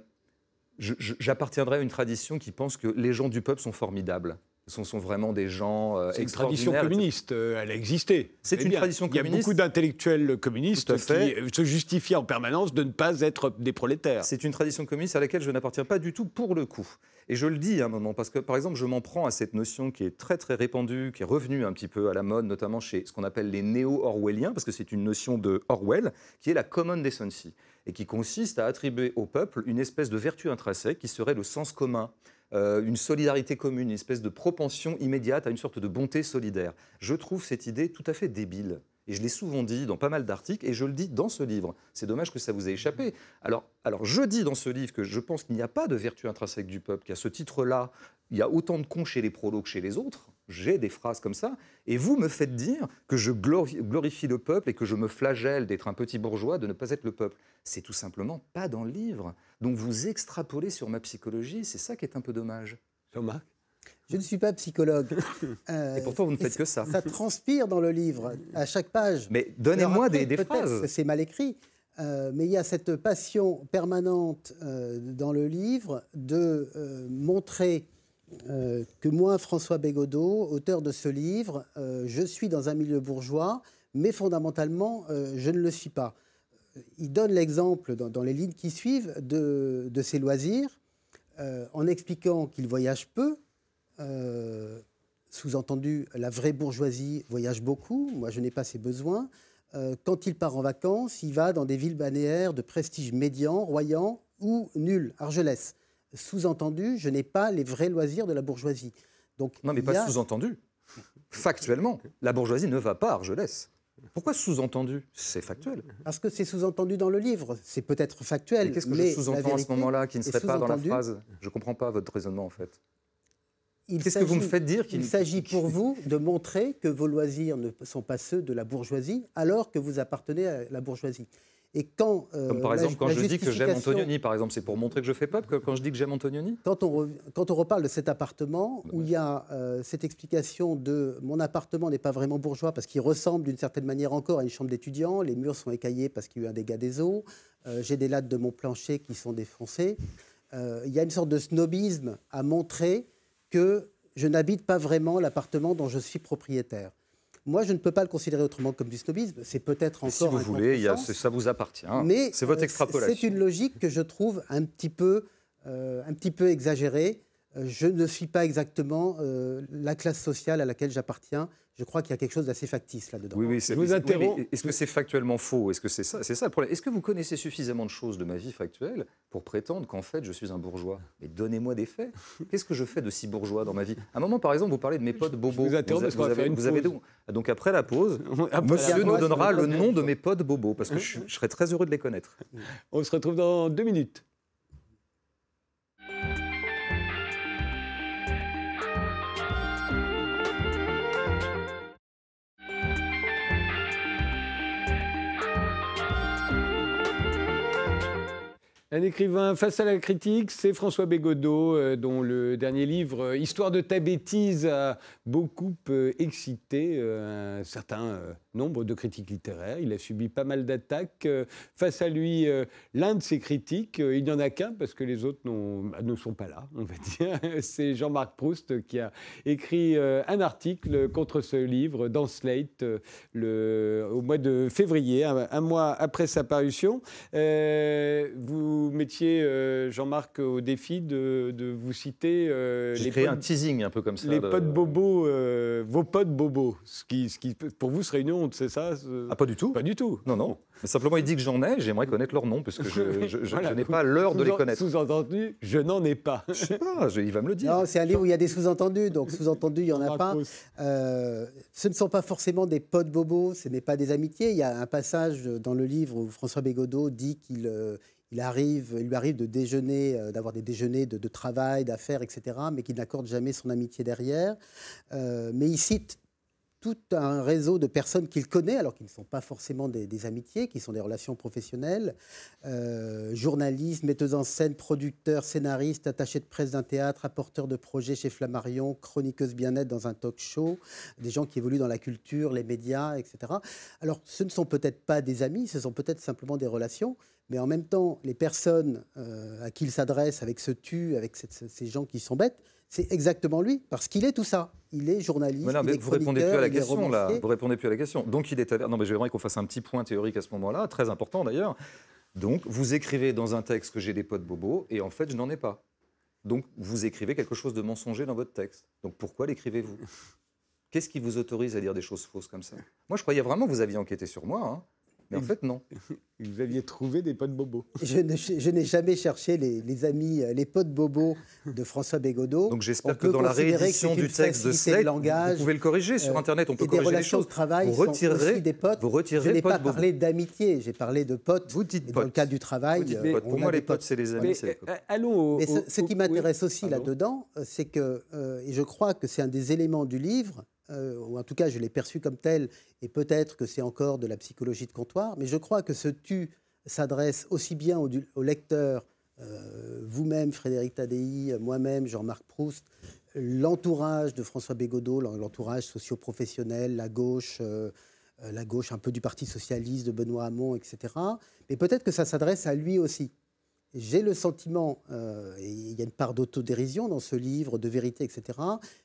j'appartiendrai à une tradition qui pense que les gens du peuple sont formidables. Ce sont vraiment des gens euh, C'est une tradition communiste, euh, elle a existé. C'est une tradition communiste. Il y a beaucoup d'intellectuels communistes qui se justifient en permanence de ne pas être des prolétaires. C'est une tradition communiste à laquelle je n'appartiens pas du tout pour le coup. Et je le dis à un moment, parce que par exemple, je m'en prends à cette notion qui est très très répandue, qui est revenue un petit peu à la mode, notamment chez ce qu'on appelle les néo-orwelliens, parce que c'est une notion de Orwell, qui est la common decency, et qui consiste à attribuer au peuple une espèce de vertu intrinsèque qui serait le sens commun euh, une solidarité commune, une espèce de propension immédiate à une sorte de bonté solidaire. Je trouve cette idée tout à fait débile. Et je l'ai souvent dit dans pas mal d'articles, et je le dis dans ce livre. C'est dommage que ça vous ait échappé. Alors, alors je dis dans ce livre que je pense qu'il n'y a pas de vertu intrinsèque du peuple, qu'à ce titre-là, il y a autant de cons chez les prolos que chez les autres. J'ai des phrases comme ça. Et vous me faites dire que je glorifie le peuple et que je me flagelle d'être un petit bourgeois, de ne pas être le peuple. C'est tout simplement pas dans le livre. Donc vous extrapolez sur ma psychologie, c'est ça qui est un peu dommage. Jean-Marc? Je ne suis pas psychologue. Euh, et pourtant, vous ne faites que ça. Ça transpire dans le livre, à chaque page. Mais donnez-moi des, des phrases. C'est mal écrit. Euh, mais il y a cette passion permanente euh, dans le livre de montrer que moi, François Bégodeau, auteur de ce livre, je suis dans un milieu bourgeois, mais fondamentalement, je ne le suis pas. Il donne l'exemple dans, les lignes qui suivent de, de ses loisirs, en expliquant qu'il voyage peu, sous-entendu, la vraie bourgeoisie voyage beaucoup. Moi, je n'ai pas ces besoins. Euh, quand il part en vacances, il va dans des villes balnéaires de prestige médian, Royan ou nul, Argelès. Sous-entendu, je n'ai pas les vrais loisirs de la bourgeoisie. Donc, non, mais pas sous-entendu. Factuellement, la bourgeoisie ne va pas à Argelès. Pourquoi sous-entendu? C'est factuel. Parce que c'est sous-entendu dans le livre. C'est peut-être factuel. Qu'est-ce que je sous-entends à ce moment-là qui ne serait pas dans la phrase? Je ne comprends pas votre raisonnement en fait. Qu'est-ce que vous me faites dire Il s'agit pour vous de montrer que vos loisirs ne sont pas ceux de la bourgeoisie, alors que vous appartenez à la bourgeoisie. Et quand, euh, Comme par exemple, quand je dis que j'aime Antonioni, par exemple, c'est pour montrer que je fais pop quand je dis que j'aime Antonioni quand on, quand on reparle de cet appartement, où il y a euh, cette explication de mon appartement n'est pas vraiment bourgeois parce qu'il ressemble d'une certaine manière encore à une chambre d'étudiant, les murs sont écaillés parce qu'il y a eu un dégât des eaux, euh, j'ai des lattes de mon plancher qui sont défoncées. il y a une sorte de snobisme à montrer que je n'habite pas vraiment l'appartement dont je suis propriétaire. Moi, je ne peux pas le considérer autrement comme du snobisme. C'est peut-être encore. Si vous voulez, ça vous appartient. Mais c'est votre euh, extrapolation. C'est une logique que je trouve un petit peu, euh, un petit peu exagérée. Euh, je ne suis pas exactement la classe sociale à laquelle j'appartiens je crois qu'il y a quelque chose d'assez factice là-dedans. Oui, oui, c'est, vous est-ce que c'est factuellement faux? Est-ce que c'est ça? C'est ça le problème. Est-ce que vous connaissez suffisamment de choses de ma vie factuelle pour prétendre qu'en fait je suis un bourgeois? Mais donnez-moi des faits. Qu'est-ce que je fais de si bourgeois dans ma vie? À un moment, par exemple, vous parlez de mes potes bobos. vous, vous, avez, vous avez donc après la pause, Monsieur nous donnera le nom de mes potes bobos parce que je serais très heureux de les connaître. On se retrouve dans deux minutes. Un écrivain face à la critique, c'est François Bégodeau, euh, dont le dernier livre, euh, Histoire de ta bêtise, a beaucoup euh, excité un certain nombre de critiques littéraires. Il a subi pas mal d'attaques. Face à lui, l'un de ses critiques, il n'y en a qu'un parce que les autres bah, ne sont pas là, on va dire. C'est Jean-Marc Proust qui a écrit un article contre ce livre dans Slate le, au mois de février, un, mois après sa parution. vous mettiez, euh, Jean-Marc, au défi de, vous citer euh, les créé un teasing un peu comme ça. Les potes bobos, euh, vos potes bobos, ce qui, ce qui pour vous serait une honte, c'est ça Ah pas du tout. Pas du tout. Non non. Mais simplement il dit que j'en ai, j'aimerais connaître leur nom parce que je, n'ai pas l'heure de les connaître. Sous-entendu, je n'en ai pas. Je sais pas, il va me le dire. Non, c'est un livre où il y a des sous-entendus, donc sous-entendu il y en a pas. ce ne sont pas forcément des potes bobos, ce n'est pas des amitiés. Il y a un passage dans le livre où François Bégodeau dit qu'il il, arrive, il lui arrive de déjeuner, euh, d'avoir des déjeuners de, travail, d'affaires, etc., mais qu'il n'accorde jamais son amitié derrière. Euh, mais il cite tout un réseau de personnes qu'il connaît, alors qu'ils ne sont pas forcément des, amitiés, qui sont des relations professionnelles, euh, journalistes, metteuses en scène, producteurs, scénaristes, attachés de presse d'un théâtre, apporteurs de projets chez Flammarion, chroniqueuses bien-être dans un talk show, des gens qui évoluent dans la culture, les médias, etc. Alors, ce ne sont peut-être pas des amis, ce sont peut-être simplement des relations, mais en même temps, les personnes euh, à qui il s'adresse avec ce tu, avec ces gens qui sont bêtes, c'est exactement lui, parce qu'il est tout ça. Il est journaliste. Mais vous répondez plus à la question là. Vous répondez plus à la question. Donc il est. Non, mais j'aimerais qu'on fasse un petit point théorique à ce moment-là, très important d'ailleurs. Donc vous écrivez dans un texte que j'ai des potes bobos, et en fait je n'en ai pas. Donc vous écrivez quelque chose de mensonger dans votre texte. Donc pourquoi l'écrivez-vous? Qu'est-ce qui vous autorise à dire des choses fausses comme ça? Moi je croyais vraiment que vous aviez enquêté sur moi. Hein. Mais en fait, non. Vous aviez trouvé des potes bobos. Je, n'ai jamais cherché les, amis, euh, les potes bobos de François Bégodeau. Donc j'espère que dans la réédition du texte de Slate, vous pouvez le corriger sur euh, Internet. On peut corriger les choses. De travail vous retirerez des potes. Vous je n'ai pas parlé d'amitié, j'ai parlé de potes. Vous dites Dans le cas du travail, euh, pour moi les potes c'est les amis. allons. Mais ce, qui m'intéresse aussi là-dedans, c'est que, et je crois que c'est un des éléments du livre, euh, ou en tout cas je l'ai perçu comme tel, et peut-être que c'est encore de la psychologie de comptoir, mais je crois que ce tu s'adresse aussi bien au, lecteur, euh, vous-même Frédéric Tadei, moi-même Jean-Marc Proust, l'entourage de François Bégodeau, l'entourage socio-professionnel, la gauche, euh, la gauche un peu du Parti socialiste de Benoît Hamon, etc. Mais peut-être que ça s'adresse à lui aussi. J'ai le sentiment, et il y a une part d'autodérision dans ce livre, de vérité, etc.,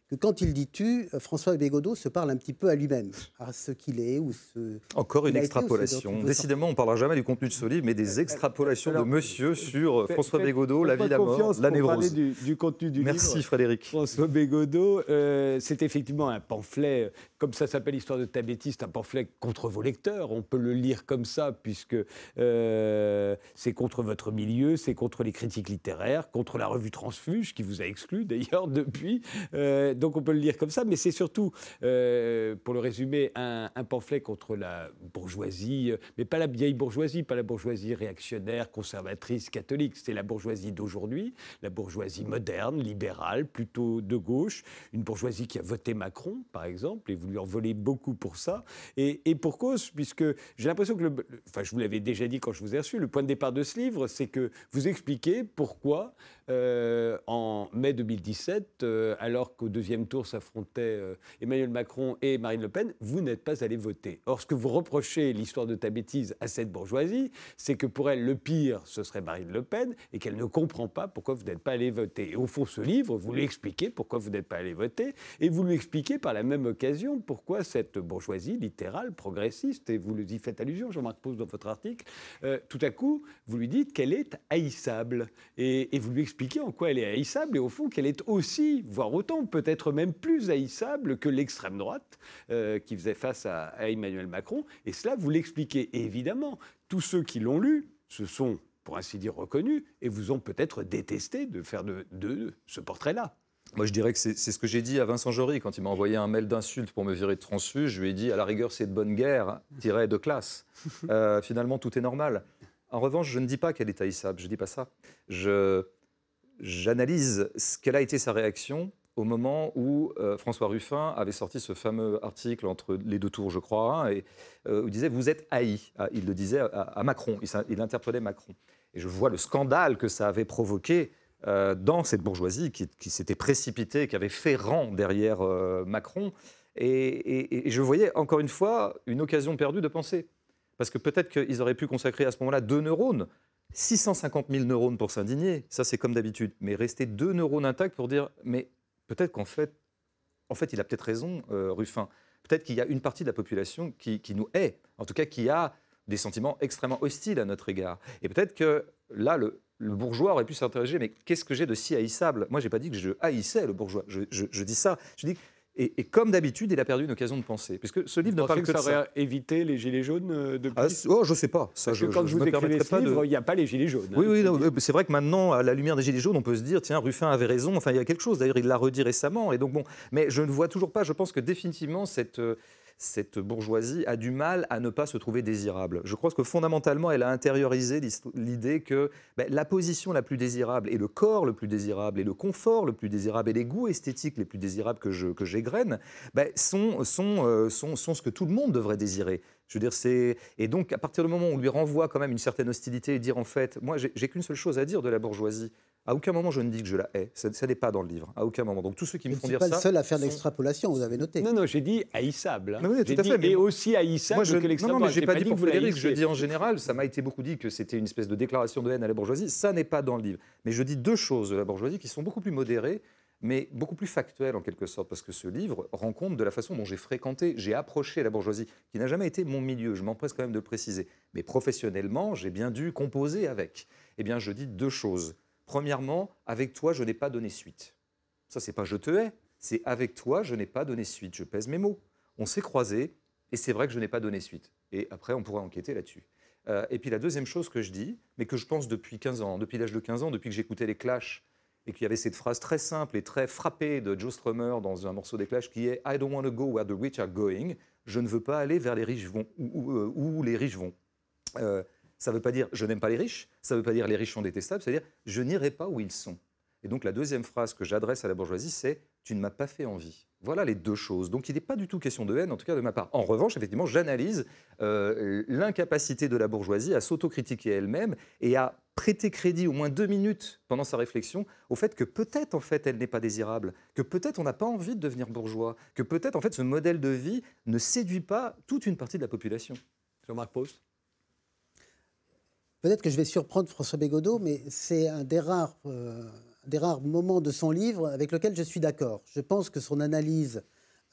que quand il dit tu, euh, François Bégodeau se parle un petit peu à lui-même, à ce qu'il est ou ce. Encore une été extrapolation. Décidément, on ne parlera jamais du contenu de ce livre, mais des extrapolations de monsieur sur euh, François Bégodeau, la vie, la mort, la névrose. du, du contenu du Merci livre. Frédéric. François Bégodeau, euh, c'est effectivement un pamphlet, euh, comme ça s'appelle Histoire de ta bêtise, c'est un pamphlet contre vos lecteurs. On peut le lire comme ça, puisque euh, c'est contre votre milieu, c'est contre les critiques littéraires, contre la revue Transfuge, qui vous a exclu d'ailleurs depuis. Euh, donc on peut le lire comme ça, mais c'est surtout, euh, pour le résumer, un, pamphlet contre la bourgeoisie, euh, mais pas la vieille bourgeoisie, pas la bourgeoisie réactionnaire, conservatrice, catholique. C'est la bourgeoisie d'aujourd'hui, la bourgeoisie moderne, libérale, plutôt de gauche, une bourgeoisie qui a voté Macron, par exemple, et vous lui en volez beaucoup pour ça. Et, et pour cause, puisque j'ai l'impression que, le- enfin, je vous l'avais déjà dit quand je vous ai reçu, le point de départ de ce livre, c'est que vous expliquez pourquoi, euh, en mai 2017, euh, alors qu'au deuxième tour s'affrontaient euh, Emmanuel Macron et Marine Le Pen, vous n'êtes pas allé voter. Or, ce que vous reprochez l'histoire de ta bêtise à cette bourgeoisie, c'est que pour elle, le pire, ce serait Marine Le Pen, et qu'elle ne comprend pas pourquoi vous n'êtes pas allé voter. Et au fond, ce livre, vous lui expliquez pourquoi vous n'êtes pas allé voter, et vous lui expliquez par la même occasion pourquoi cette bourgeoisie littérale, progressiste, et vous y faites allusion, Jean-Marc Pose, dans votre article, tout à coup, vous lui dites qu'elle est haïssable. Et, et vous lui expliquez en quoi elle est haïssable, et au fond, qu'elle est aussi, voire autant, peut-être même plus haïssable que l'extrême droite euh, qui faisait face à, Emmanuel Macron. Et cela, vous l'expliquez. Évidemment, tous ceux qui l'ont lu se sont, pour ainsi dire, reconnus, et vous ont peut-être détesté de faire de, ce portrait-là. Moi, je dirais que c'est ce que j'ai dit à Vincent Jory quand il m'a envoyé un mail d'insulte pour me virer de transfuge. Je lui ai dit, à la rigueur, c'est de bonne guerre, tiré de classe. Euh, finalement, tout est normal. En revanche, je ne dis pas qu'elle est haïssable, je ne dis pas ça. Je- J'analyse quelle a été sa réaction au moment où euh, François Ruffin avait sorti ce fameux article entre les deux tours, je crois, hein, et, euh, où il disait Vous êtes haï. Ah, Il le disait à, Macron, il, il interpellait Macron. Et je vois le scandale que ça avait provoqué euh, dans cette bourgeoisie qui, s'était précipitée, qui avait fait rang derrière Macron. Et je voyais encore une fois une occasion perdue de penser. Parce que peut-être qu'ils auraient pu consacrer à ce moment-là deux neurones. 650 000 neurones pour s'indigner, ça c'est comme d'habitude. Mais rester deux neurones intacts pour dire, mais peut-être qu'en fait, en fait, il a peut-être raison, euh, Ruffin. Peut-être qu'il y a une partie de la population qui, qui nous hait, en tout cas qui a des sentiments extrêmement hostiles à notre égard. Et peut-être que là, le, bourgeois aurait pu s'interroger, mais qu'est-ce que j'ai de si haïssable? Moi, j'ai pas dit que je haïssais le bourgeois. Je, je- je dis ça. Je dis, et, et comme d'habitude, il a perdu une occasion de penser, puisque ce livre ne Vous parle pensez que que de ça ça. aurait évité les Gilets jaunes euh, depuis Ah, oh, je sais pas. Ça, Parce je, que quand je- je vous écrivez ce livre, il n'y a pas les Gilets jaunes. Oui, hein, oui, euh, c'est vrai que maintenant, à la lumière des Gilets jaunes, on peut se dire, tiens, Ruffin avait raison, enfin, il y a quelque chose. D'ailleurs, il l'a redit récemment. Et donc, bon, mais je ne vois toujours pas, je pense que définitivement, cette, euh, cette bourgeoisie a du mal à ne pas se trouver désirable. Je crois que fondamentalement, elle a intériorisé l'idée que ben, la position la plus désirable, et le corps le plus désirable, et le confort le plus désirable, et les goûts esthétiques les plus désirables que je- que j'égrène, ben, euh, sont ce que tout le monde devrait désirer. Je veux dire, c'est et donc à partir du moment où on lui renvoie quand même une certaine hostilité et dire en fait, moi j'ai qu'une seule chose à dire de la bourgeoisie. À aucun moment je ne dis que je la hais. Ça, ça n'est pas dans le livre. À aucun moment. Donc tous ceux qui Je me ne font suis dire pas ça. le seul à faire de sont- l'extrapolation, vous avez noté. Non, non, j'ai dit haïssable. hein. Mais oui, tout à dit fait, mais et aussi haïssable Moi, je, que non, l'extrême non, mais droite. j'ai pas, dit que pour Frédéric, je dis en général, ça m'a été beaucoup dit que c'était une espèce de déclaration de haine à la bourgeoisie. Ça n'est pas dans le livre. Mais je dis deux choses de la bourgeoisie qui sont beaucoup plus modérées, mais beaucoup plus factuelles en quelque sorte, parce que ce livre rend compte de la façon dont j'ai fréquenté, j'ai approché la bourgeoisie, qui n'a jamais été mon milieu, je m'empresse quand même de le préciser. Mais professionnellement, j'ai bien dû composer avec. Eh bien, je dis deux choses. Premièrement, avec toi, je n'ai pas donné suite. Ça, c'est pas je te hais, c'est avec toi, je n'ai pas donné suite. Je pèse mes mots. On s'est croisés, et c'est vrai que je n'ai pas donné suite. Et après, on pourra enquêter là-dessus. Euh, et puis la deuxième chose que je dis, mais que je pense depuis 15 ans, depuis l'âge de 15 ans, depuis que j'écoutais les Clash, et qu'il y avait cette phrase très simple et très frappée de Joe Strummer dans un morceau des Clash qui est I don't want to go where the rich are going. Je ne veux pas aller vers les riches vont, euh, où les riches vont. Euh, ça ne veut pas dire je n'aime pas les riches, ça ne veut pas dire les riches sont détestables, c'est-à-dire je n'irai pas où ils sont. Et donc la deuxième phrase que j'adresse à la bourgeoisie, c'est tu ne m'as pas fait envie. Voilà les deux choses. Donc il n'est pas du tout question de haine, en tout cas de ma part. En revanche, effectivement, j'analyse euh, l'incapacité de la bourgeoisie à s'autocritiquer elle-même et à prêter crédit au moins deux minutes pendant sa réflexion au fait que peut-être en fait elle n'est pas désirable, que peut-être on n'a pas envie de devenir bourgeois, que peut-être en fait ce modèle de vie ne séduit pas toute une partie de la population. Jean-Marc Post Peut-être que je vais surprendre François Bégodeau, mais c'est un des rares, euh, des rares moments de son livre avec lequel je suis d'accord. Je pense que son analyse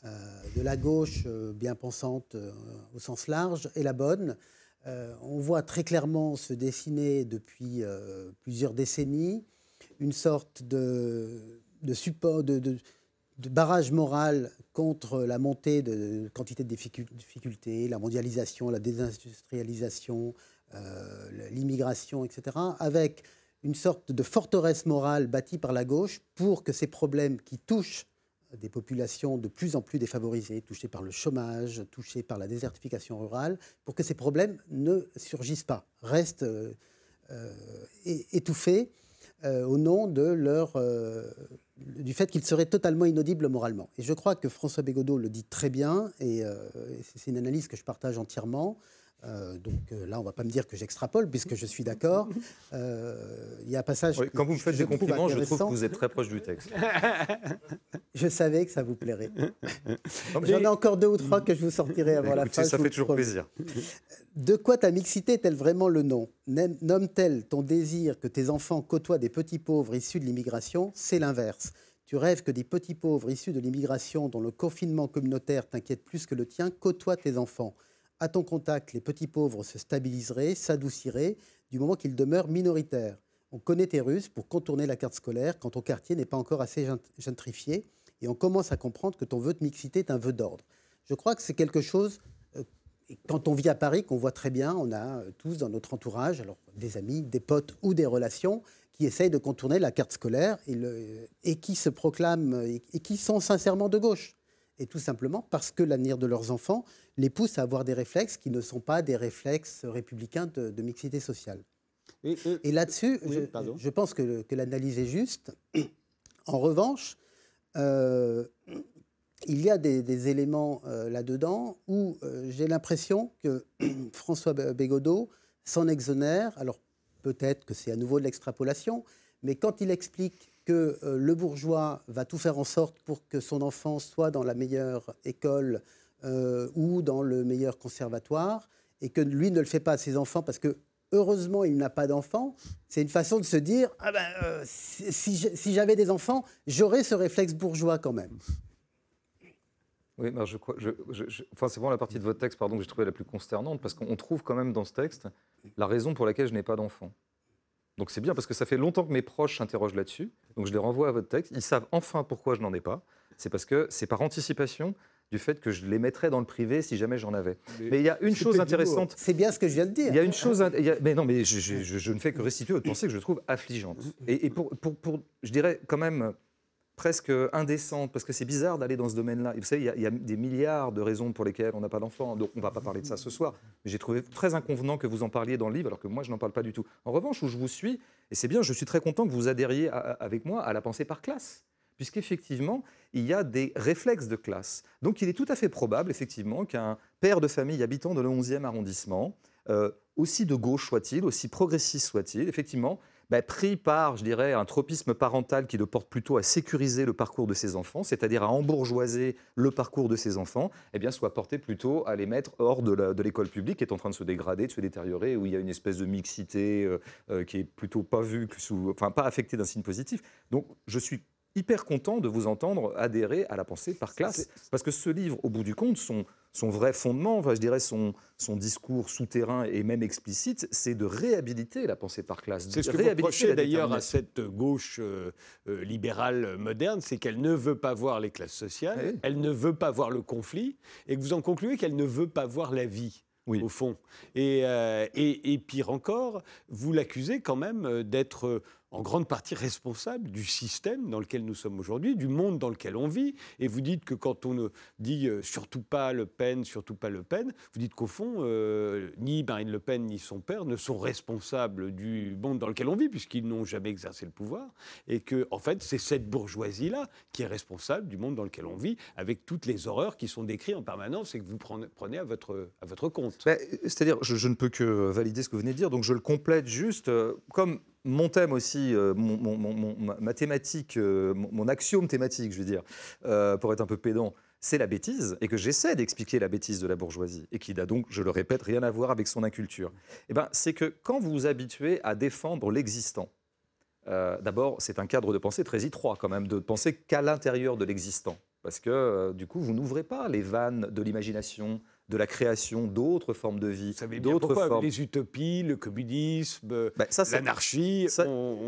euh, de la gauche euh, bien pensante euh, au sens large est la bonne. On voit très clairement se dessiner depuis plusieurs décennies une sorte de, support, de, barrage moral contre la montée de quantité de difficultés, la mondialisation, la désindustrialisation, l'immigration, etc., avec une sorte de forteresse morale bâtie par la gauche pour que ces problèmes qui touchent des populations de plus en plus défavorisées, touchées par le chômage, touchées par la désertification rurale, pour que ces problèmes ne surgissent pas, restent euh, euh, étouffés euh, au nom de leur, du fait qu'ils seraient totalement inaudibles moralement. Et je crois que François Bégodeau le dit très bien, et c'est une analyse que je partage entièrement. Euh, donc euh, là, on ne va pas me dire que j'extrapole, puisque je suis d'accord. Euh, il y a un passage. quand vous me faites des compliments, je trouve que vous êtes très proche du texte. je savais que ça vous plairait. J'en ai encore deux ou trois que je vous sortirai avant la fin. Ça fait toujours plaisir. De quoi ta mixité est-elle vraiment le nom? Nomme-t-elle ton désir que tes enfants côtoient des petits pauvres issus de l'immigration? C'est l'inverse. Tu rêves que des petits pauvres issus de l'immigration, dont le confinement communautaire t'inquiète plus que le tien, côtoient tes enfants à ton contact, les petits pauvres se stabiliseraient, s'adouciraient, du moment qu'ils demeurent minoritaires. On connaît tes ruses pour contourner la carte scolaire quand ton quartier n'est pas encore assez gentrifié, et on commence à comprendre que ton vœu de mixité est un vœu d'ordre. Je crois que c'est quelque chose, euh, quand on vit à Paris, qu'on voit très bien, on a euh, tous dans notre entourage, alors des amis, des potes ou des relations, qui essayent de contourner la carte scolaire et, et qui se proclament et qui sont sincèrement de gauche et tout simplement parce que l'avenir de leurs enfants les pousse à avoir des réflexes qui ne sont pas des réflexes républicains de, mixité sociale. Et, là-dessus, je, pense que, l'analyse est juste. En revanche, euh, il y a des, éléments euh, là-dedans où euh, j'ai l'impression que François Bégodeau s'en exonère. Alors peut-être que c'est à nouveau de l'extrapolation, mais quand il explique que euh, le bourgeois va tout faire en sorte pour que son enfant soit dans la meilleure école euh, ou dans le meilleur conservatoire, et que lui ne le fait pas à ses enfants parce que heureusement il n'a pas d'enfants, c'est une façon de se dire ah ben, euh, si, j'avais des enfants, j'aurais ce réflexe bourgeois quand même. Oui, enfin, c'est vraiment la partie de votre texte pardon, que j'ai trouvé la plus consternante, parce qu'on trouve quand même dans ce texte la raison pour laquelle je n'ai pas d'enfants. Donc c'est bien parce que ça fait longtemps que mes proches s'interrogent là-dessus. Donc je les renvoie à votre texte. Ils savent enfin pourquoi je n'en ai pas. C'est parce que c'est par anticipation du fait que je les mettrais dans le privé si jamais j'en avais. Mais, il y a une chose intéressante. C'est bien ce que je viens de dire. Il y a une chose. mais non, mais je, ne fais que restituer votre pensée que je trouve affligeante. Et, pour, pour, je dirais quand même presque indécente, parce que c'est bizarre d'aller dans ce domaine-là. Vous savez, il y, a, des milliards de raisons pour lesquelles on n'a pas d'enfants, donc on ne va pas parler de ça ce soir. J'ai trouvé très inconvenant que vous en parliez dans le livre, alors que moi, je n'en parle pas du tout. En revanche, où je vous suis, et c'est bien, je suis très content que vous adhériez avec moi à la pensée par classe puisqu'effectivement, il y a des réflexes de classe. Donc il est tout à fait probable, effectivement, qu'un père de famille habitant dans le 11e arrondissement, euh, aussi de gauche soit-il, aussi progressiste soit-il, effectivement, bah, pris par, je dirais, un tropisme parental qui le porte plutôt à sécuriser le parcours de ses enfants, c'est-à-dire à embourgeoiser le parcours de ses enfants, eh bien, soit porté plutôt à les mettre hors de l'école publique qui est en train de se dégrader, de se détériorer, où il y a une espèce de mixité euh, euh, qui est plutôt pas vue, sous, enfin pas affectée d'un signe positif. Donc, je suis hyper content de vous entendre adhérer à la pensée par classe, parce que ce livre, au bout du compte, son, son vrai fondement, enfin, je dirais son, son discours souterrain et même explicite, c'est de réhabiliter la pensée par classe. C'est ce que vous reprochez d'ailleurs à cette gauche euh, euh, libérale moderne, c'est qu'elle ne veut pas voir les classes sociales, elle ne veut pas voir le conflit, et que vous en concluez qu'elle ne veut pas voir la vie. au fond. Et, euh, et, et, pire encore, vous l'accusez quand même d'être en grande partie responsable du système dans lequel nous sommes aujourd'hui, du monde dans lequel on vit. Et vous dites que quand on dit euh, surtout pas Le Pen, surtout pas Le Pen, vous dites qu'au fond, euh, ni Marine Le Pen ni son père ne sont responsables du monde dans lequel on vit, puisqu'ils n'ont jamais exercé le pouvoir. Et que, en fait, c'est cette bourgeoisie-là qui est responsable du monde dans lequel on vit, avec toutes les horreurs qui sont décrites en permanence et que vous prenez, à, votre, à votre compte. C'est-à-dire, je, je, ne peux que valider ce que vous venez de dire, donc je le complète juste, euh, comme mon thème aussi, euh, mon, ma thématique, euh, mon, axiome thématique, je veux dire, euh, pour être un peu pédant, c'est la bêtise, et que j'essaie d'expliquer la bêtise de la bourgeoisie, et qui n'a donc, je le répète, rien à voir avec son inculture. Eh ben, c'est que quand vous vous habituez à défendre l'existant, d'abord, c'est un cadre de pensée très étroit quand même, de penser qu'à l'intérieur de l'existant. Parce que du coup, vous n'ouvrez pas les vannes de l'imagination, de la création d'autres formes de vie, d'autres formes. Les utopies, le communisme, ben, l'anarchie.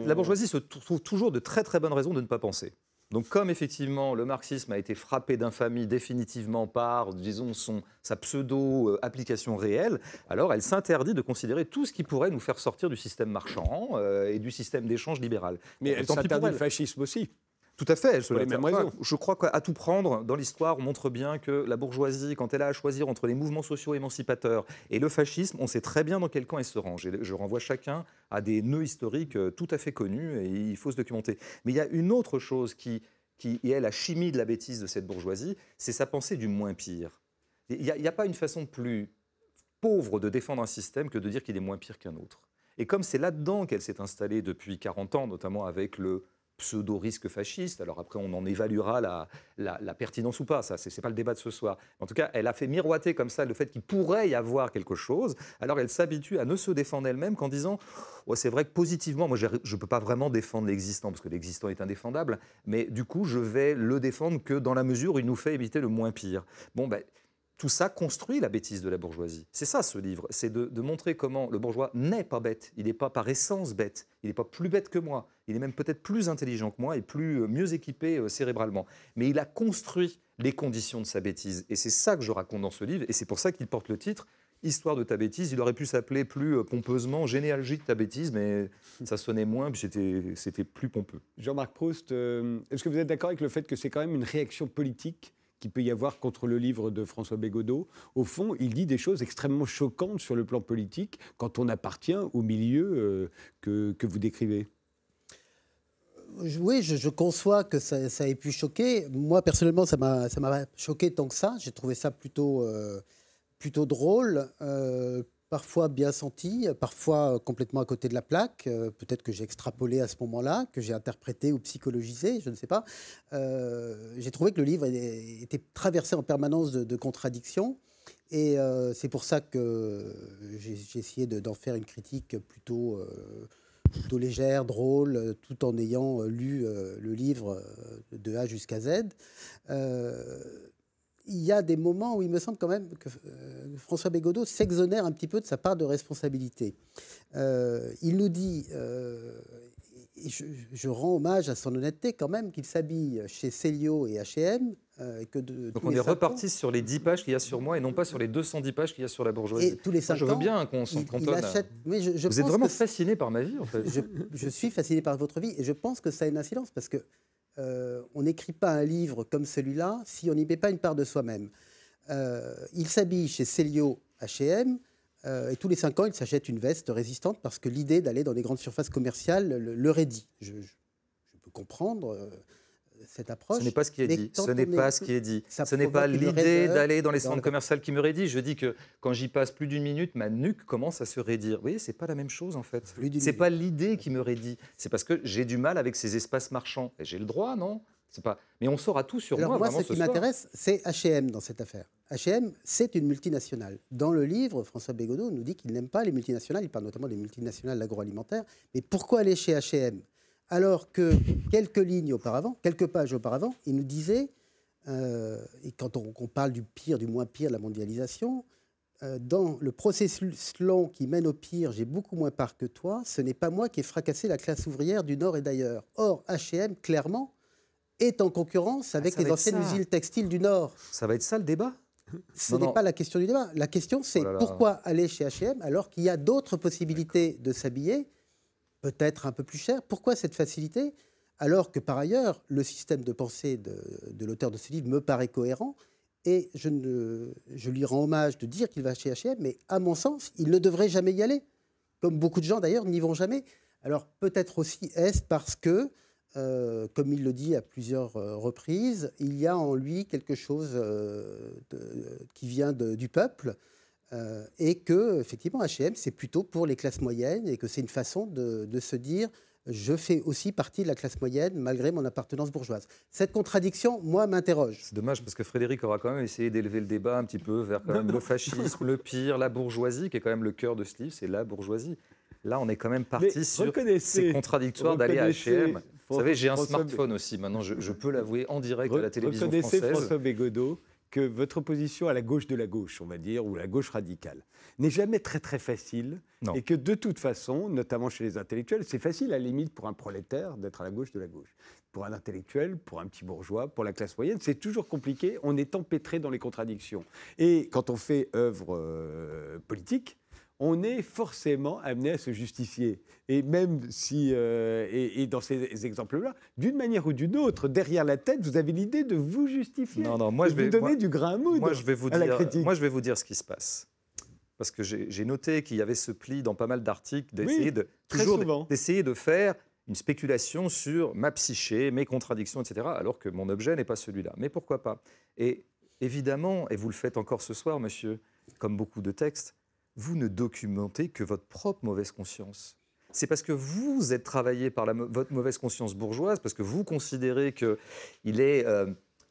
La bourgeoisie se trouve toujours de très très bonnes raisons de ne pas penser. Donc comme effectivement le marxisme a été frappé d'infamie définitivement par, disons, son, sa pseudo-application réelle, alors elle s'interdit de considérer tout ce qui pourrait nous faire sortir du système marchand euh, et du système d'échange libéral. Mais elle s'interdit le fascisme aussi. Tout à fait. Je, je crois qu'à tout prendre dans l'histoire, on montre bien que la bourgeoisie, quand elle a à choisir entre les mouvements sociaux émancipateurs et le fascisme, on sait très bien dans quel camp elle se range. Et je renvoie chacun à des nœuds historiques euh, tout à fait connus et il faut se documenter. Mais il y a une autre chose qui, qui est la chimie de la bêtise de cette bourgeoisie, c'est sa pensée du moins pire. Il n'y a, a pas une façon plus pauvre de défendre un système que de dire qu'il est moins pire qu'un autre. Et comme c'est là-dedans qu'elle s'est installée depuis 40 ans, notamment avec le pseudo-risque fasciste. Alors après, on en évaluera la, la, pertinence ou pas, ça, c'est pas le débat de ce soir. En tout cas, elle a fait miroiter comme ça le fait qu'il pourrait y avoir quelque chose. Alors elle s'habitue à ne se défendre elle-même qu'en disant c'est vrai que positivement, moi je ne peux pas vraiment défendre l'existant, parce que l'existant est indéfendable, mais du coup, je vais le défendre que dans la mesure où il nous fait éviter le moins pire. Bon, ben tout ça construit la bêtise de la bourgeoisie. C'est ça ce livre, c'est de, montrer comment le bourgeois n'est pas bête, il n'est pas par essence bête, il n'est pas plus bête que moi, il est même peut-être plus intelligent que moi et plus euh, mieux équipé euh, cérébralement. Mais il a construit les conditions de sa bêtise. Et c'est ça que je raconte dans ce livre, et c'est pour ça qu'il porte le titre Histoire de ta bêtise. Il aurait pu s'appeler plus euh, pompeusement Généalogie de ta bêtise, mais ça sonnait moins, puis c'était plus pompeux. Jean-Marc Proust, est-ce que vous êtes d'accord avec le fait que c'est quand même une réaction politique peut y avoir contre le livre de François Bégodeau, au fond, il dit des choses extrêmement choquantes sur le plan politique quand on appartient au milieu euh, que, que, vous décrivez. Oui, je, conçois que ça, ait pu choquer. Moi, personnellement, ça m'a choqué tant que ça. J'ai trouvé ça plutôt, euh, plutôt drôle. Euh, parfois bien senti, parfois complètement à côté de la plaque. Euh, peut-être que j'ai extrapolé à ce moment-là, que j'ai interprété ou psychologisé, je ne sais pas. Euh, j'ai trouvé que le livre était traversé en permanence de, contradictions. Et euh, c'est pour ça que j'ai essayé d'en faire une critique plutôt, légère, drôle, tout en ayant lu le livre de A jusqu'à Z il y a des moments où il me semble quand même que euh, François Bégodeau s'exonère un petit peu de sa part de responsabilité. Euh, il nous dit, euh, je, rends hommage à son honnêteté quand même, qu'il s'habille chez Célio et H&M. que Donc on est reparti sur les 10 pages qu'il y a sur moi et non pas sur les 210 pages qu'il y a sur la bourgeoisie. Et tous les je veux bien qu'on s'en cantonne. Mais je, Vous êtes vraiment fasciné par ma vie en fait. Je, je, suis fasciné par votre vie et je pense que ça a une incidence parce que euh, on n'écrit pas un livre comme celui-là si on n'y met pas une part de soi-même. Euh, il s'habille chez Célio H&M et tous les cinq ans, il s'achète une veste résistante parce que l'idée d'aller dans des grandes surfaces commerciales le, le. Je, peux comprendre cette approche. Ce n'est pas ce qui est dit. Ce n'est pas ce qui est dit. Ce n'est pas l'idée d'aller dans les centres commerciaux qui me raidit. Je dis que quand j'y passe plus d'une minute, ma nuque commence à se raidir. Vous voyez, c'est pas la même chose en fait. C'est pas l'idée qui me raidit. C'est parce que j'ai du mal avec ces espaces marchands. Et j'ai le droit, non? Pas... Mais on saura tout sur moi. Moi, ce, qui m'intéresse, c'est H&M dans cette affaire. H&M, c'est une multinationale. Dans le livre, François Bégodeau nous dit qu'il n'aime pas les multinationales. Il parle notamment des multinationales l'agroalimentaire. Mais pourquoi aller chez H&M? Alors que quelques lignes auparavant, quelques pages auparavant, il nous disait, euh, et quand on, parle du pire, du moins pire de la mondialisation, euh, dans le processus long qui mène au pire, j'ai beaucoup moins peur que toi, ce n'est pas moi qui ai fracassé la classe ouvrière du Nord et d'ailleurs. Or, H&M, clairement, est en concurrence ah, avec les anciennes usines textiles du Nord. Ça va être ça le débat? Ce n'est pas la question du débat. La question, c'est oh pourquoi aller chez H&M alors qu'il y a d'autres possibilités de s'habiller peut-être un peu plus cher. Pourquoi cette facilité? Alors que par ailleurs, le système de pensée de, l'auteur de ce livre me paraît cohérent et je, lui rends hommage de dire qu'il va chez H&M, mais à mon sens, il ne devrait jamais y aller, comme beaucoup de gens d'ailleurs n'y vont jamais. Alors peut-être aussi est-ce parce que, euh, comme il le dit à plusieurs euh, reprises, il y a en lui quelque chose euh, qui vient du peuple, euh, et que effectivement H&M c'est plutôt pour les classes moyennes et que c'est une façon de, se dire je fais aussi partie de la classe moyenne malgré mon appartenance bourgeoise. Cette contradiction, moi, m'interroge. C'est dommage parce que Frédéric aura quand même essayé d'élever le débat un petit peu vers quand même le fascisme, le pire, la bourgeoisie, qui est quand même le cœur de ce livre, c'est la bourgeoisie. Là, on est quand même parti sur c'est contradictoire d'aller à H&M. Vous savez, j'ai un smartphone aussi. Maintenant, je, peux l'avouer en direct à la télévision reconnaissez, française. François Bégodeau, que votre position à la gauche de la gauche, on va dire, ou la gauche radicale, n'est jamais très très facile. Et que de toute façon, notamment chez les intellectuels, c'est facile à la limite pour un prolétaire d'être à la gauche de la gauche. Pour un intellectuel, pour un petit bourgeois, pour la classe moyenne, c'est toujours compliqué. On est empêtré dans les contradictions. Et quand on fait œuvre euh, politique, on est forcément amené à se justifier. Et même si, euh, et, dans ces exemples-là, d'une manière ou d'une autre, derrière la tête, vous avez l'idée de vous justifier. Non, non, moi je vais vous donner du grain à moudre moi, je vais vous à dire, la critique. Moi, je vais vous dire ce qui se passe. Parce que j'ai noté qu'il y avait ce pli dans pas mal d'articles d'essayer de toujours d'essayer de faire une spéculation sur ma psyché, mes contradictions, etc. Alors que mon objet n'est pas celui-là. Mais pourquoi pas? Et évidemment, et vous le faites encore ce soir, monsieur, comme beaucoup de textes, vous ne documentez que votre propre mauvaise conscience. C'est parce que vous êtes travaillé par votre mauvaise conscience bourgeoise, parce que vous considérez qu'il est euh,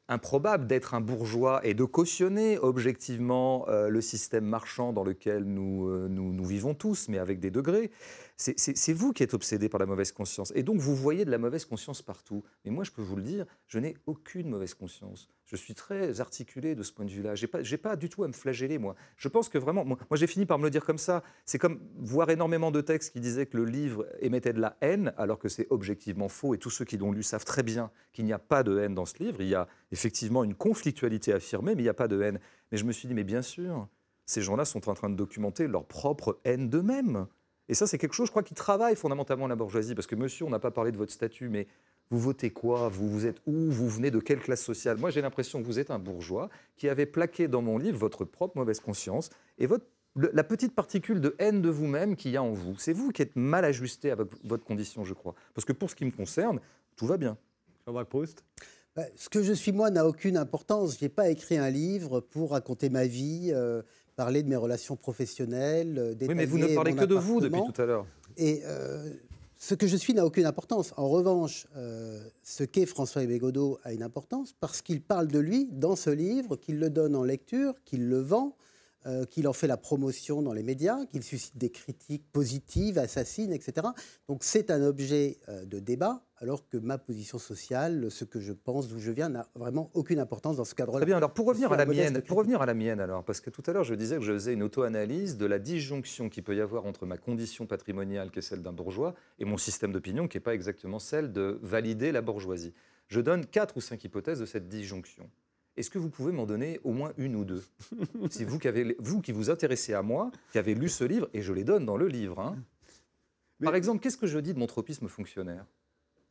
improbable d'être un bourgeois et de cautionner objectivement euh, le système marchand dans lequel euh, nous, vivons tous, mais avec des degrés. C'est vous qui êtes obsédé par la mauvaise conscience. Et donc, vous voyez de la mauvaise conscience partout. Mais moi, je peux vous le dire, je n'ai aucune mauvaise conscience. Je suis très articulé de ce point de vue-là. Je n'ai pas, du tout à me flageller, moi. Je pense que vraiment, moi, j'ai fini par me le dire comme ça. C'est comme voir énormément de textes qui disaient que le livre émettait de la haine, alors que c'est objectivement faux. Et tous ceux qui l'ont lu savent très bien qu'il n'y a pas de haine dans ce livre. Il y a effectivement une conflictualité affirmée, mais il n'y a pas de haine. Mais je me suis dit, mais bien sûr, ces gens-là sont en train de documenter leur propre haine d'eux-mêmes. Et ça, c'est quelque chose, je crois, qui travaille fondamentalement la bourgeoisie. Parce que, monsieur, on n'a pas parlé de votre statut, mais vous votez quoi? Vous, vous êtes où? Vous venez de quelle classe sociale? Moi, j'ai l'impression que vous êtes un bourgeois qui avait plaqué dans mon livre votre propre mauvaise conscience et votre, la petite particule de haine de vous-même qu'il y a en vous. C'est vous qui êtes mal ajusté avec votre condition, je crois. Parce que pour ce qui me concerne, tout va bien. Jean-Marc Proust? Bah, ce que je suis moi n'a aucune importance. Je n'ai pas écrit un livre pour raconter ma vie. Euh, parler de mes relations professionnelles. Euh, oui, mais vous ne parlez que de vous depuis tout à l'heure. Et euh, ce que je suis n'a aucune importance. En revanche, euh, ce qu'est François Bégodeau a une importance parce qu'il parle de lui dans ce livre, qu'il le donne en lecture, qu'il le vend, qu'il en fait la promotion dans les médias, qu'il suscite des critiques positives, assassines, etc. Donc c'est un objet de débat alors que ma position sociale, ce que je pense, d'où je viens, n'a vraiment aucune importance dans ce cadre-là. Très bien. Alors pour revenir à la mienne, pour revenir à la mienne, alors, parce que tout à l'heure je disais que je faisais une auto-analyse de la disjonction qu'il peut y avoir entre ma condition patrimoniale, qui est celle d'un bourgeois, et mon système d'opinion, qui n'est pas exactement celle de valider la bourgeoisie. Je donne quatre ou cinq hypothèses de cette disjonction. Est-ce que vous pouvez m'en donner au moins une ou deux C'est vous qui avez, vous qui vous intéressez à moi, qui avez lu ce livre, et je les donne dans le livre. Hein. Par exemple, qu'est-ce que je dis de mon tropisme fonctionnaire?